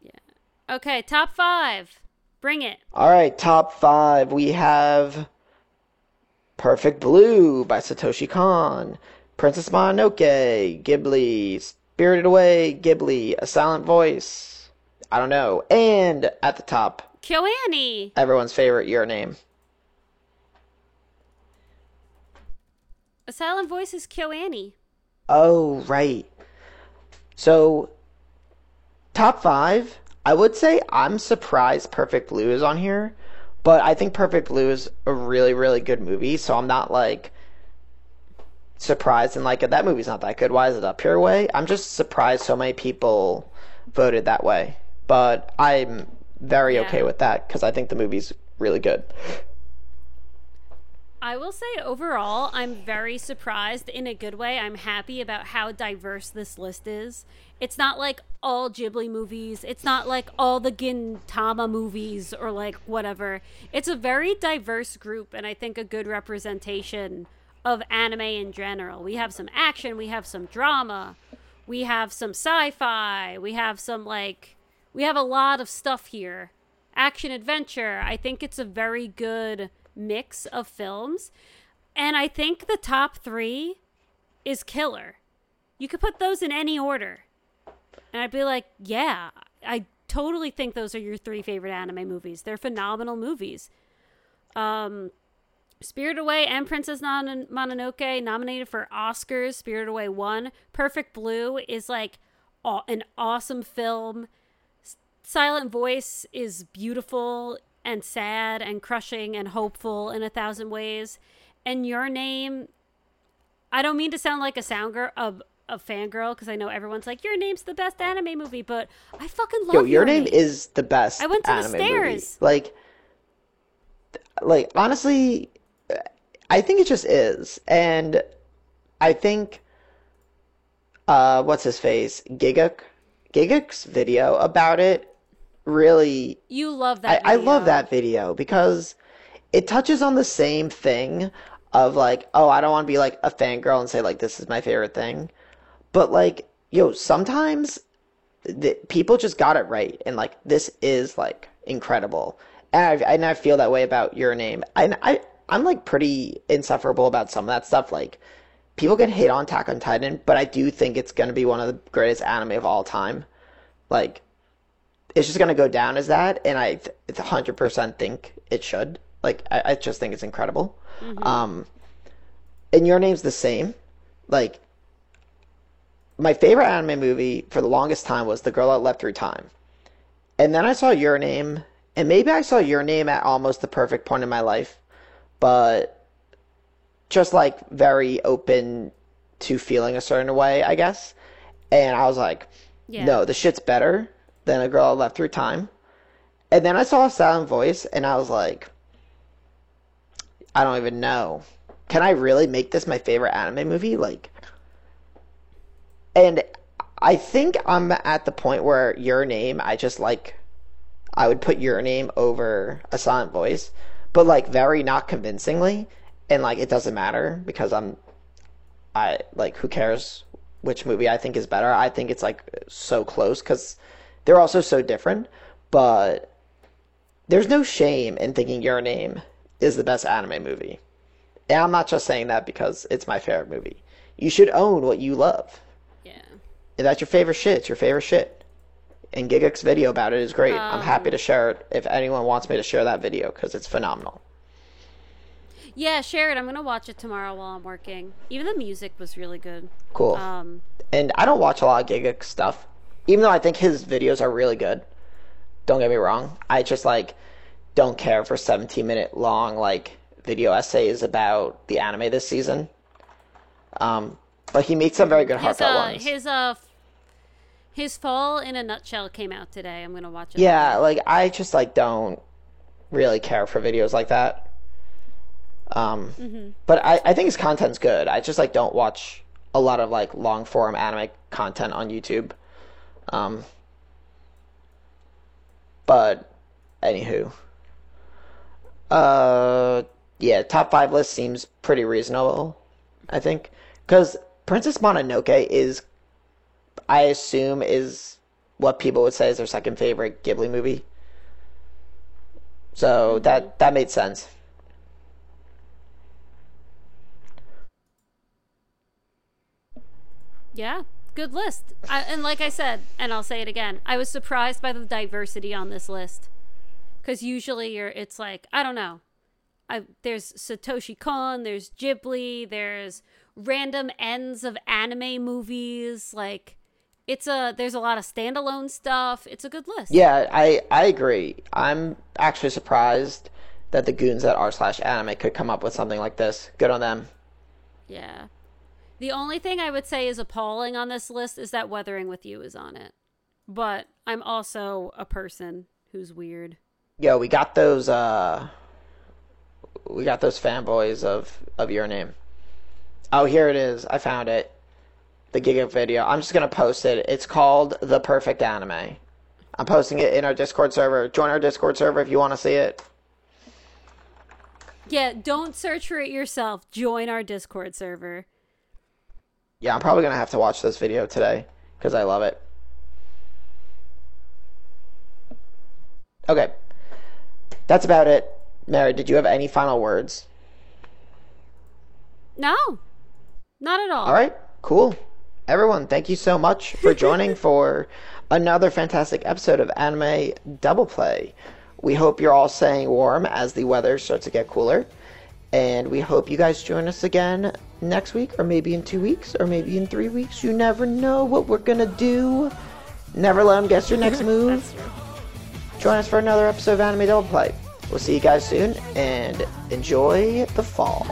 A: Yeah. Okay, top five. Bring it.
B: All right, top five. We have Perfect Blue by Satoshi Kon, Princess Mononoke, Ghibli, Spirited Away, Ghibli, A Silent Voice. I don't know. And at the top,
A: KyoAni.
B: everyone's favorite Your Name.
A: A silent voice is KyoAni.
B: Oh, right. So, top five, I would say I'm surprised Perfect Blue is on here, but I think Perfect Blue is a really, really good movie, so I'm not like surprised and like that movie's not that good. Why is it up here way? I'm just surprised so many people voted that way, but I'm very
A: Yeah.
B: okay with that because I think the movie's really good.
A: I will say overall, I'm very surprised in a good way. I'm happy about how diverse this list is. It's not like all Ghibli movies, it's not like all the Gintama movies or like whatever. It's a very diverse group and I think a good representation of anime in general. We have some action, we have some drama, we have some sci-fi, we have some like we have a lot of stuff here. Action adventure. I think it's a very good mix of films. And I think the top 3 is killer. You could put those in any order. And I'd be like, yeah, I totally think those are your three favorite anime movies. They're phenomenal movies. Um, Spirit Away and Princess Mon- Mononoke nominated for Oscars. Spirit Away won. Perfect Blue is like aw- an awesome film. S- Silent Voice is beautiful and sad and crushing and hopeful in a thousand ways. And Your Name, I don't mean to sound like a sound girl, a, a fangirl, because I know everyone's like, Your Name's the best anime movie, but I fucking love
B: Yo, Your Name is the best.
A: I went to the
B: anime movie.
A: stairs.
B: Like, like honestly, I think it just is, and I think, uh, what's his face, Gigguk, Gigguk's video about it really
A: You love that.
B: I, I love that video because it touches on the same thing of like, oh, I don't want to be like a fangirl and say like this is my favorite thing. But like, yo, sometimes the, people just got it right and like this is like incredible. And I, and I feel that way about your name. And I I'm like pretty insufferable about some of that stuff. Like people can hate on Attack on Titan, but I do think it's gonna be one of the greatest anime of all time. Like it's just gonna go down as that, and I th- hundred percent think it should. Like I, I just think it's incredible. Um, and your name's the same. Like my favorite anime movie for the longest time was The Girl That Left Through Time, and then I saw Your Name, and maybe I saw Your Name at almost the perfect point in my life, but just like very open to feeling a certain way, I guess. And I was like,
A: Yeah.
B: no, the shit's better than a girl left through time. And then I saw a silent voice and I was like, I don't even know. Can I really make this my favorite anime movie? Like, and I think I'm at the point where your name, I just like, I would put your name over a silent voice, but like very not convincingly. And like, it doesn't matter because I'm, I like who cares which movie I think is better. I think it's like so close cuz they're also so different, but there's no shame in thinking Your Name is the best anime movie. And I'm not just saying that because it's my favorite movie. You should own what you love.
A: Yeah.
B: If that's your favorite shit, it's your favorite shit. And Gigguk's video about it is great. I'm happy to share it if anyone wants me to share that video because it's phenomenal.
A: Yeah, share it. I'm gonna watch it tomorrow while I'm working. Even the music was really good.
B: Cool.
A: Um,
B: and I don't watch a lot of Gigguk stuff, even though I think his videos are really good. Don't get me wrong. I just like don't care for 17 minute long like video essays about the anime this season. Um, but he makes some very good
A: his
B: heartfelt
A: uh,
B: ones.
A: his uh, his fall in a nutshell came out today. I'm gonna watch it.
B: Yeah, like I just like don't really care for videos like that. Um,
A: Mm-hmm.
B: but I, I think his content's good. I just like don't watch a lot of like long form anime content on YouTube. Um, but anywho, uh, yeah, top five list seems pretty reasonable. I think because Princess Mononoke is, I assume, is what people would say is their second favorite Ghibli movie. So that that made sense.
A: Yeah, good list. I, and like I said, and I'll say it again, I was surprised by the diversity on this list. Because usually you're, it's like I don't know. I there's Satoshi Kon, there's Ghibli, there's random ends of anime movies. Like it's a there's a lot of standalone stuff. It's a good list.
B: Yeah, I I agree. I'm actually surprised that the goons at r slash anime could come up with something like this. Good on them.
A: Yeah. The only thing I would say is appalling on this list is that Weathering with You is on it. But I'm also a person who's weird.
B: Yo, we got those uh we got those fanboys of of your name. Oh, here it is. I found it. The Giga video. I'm just gonna post it. It's called The Perfect Anime. I'm posting it in our Discord server. Join our Discord server if you want to see it.
A: Yeah, don't search for it yourself. Join our Discord server.
B: Yeah, I'm probably gonna have to watch this video today because I love it. Okay, that's about it. Mary, did you have any final words?
A: No, not at all.
B: All right, cool. Everyone, thank you so much for joining *laughs* for another fantastic episode of Anime Double Play. We hope you're all staying warm as the weather starts to get cooler. And we hope you guys join us again next week, or maybe in two weeks, or maybe in three weeks. You never know what we're gonna do. Never let them guess your next *laughs* move. Join us for another episode of Anime Double Play. We'll see you guys soon, and enjoy the fall.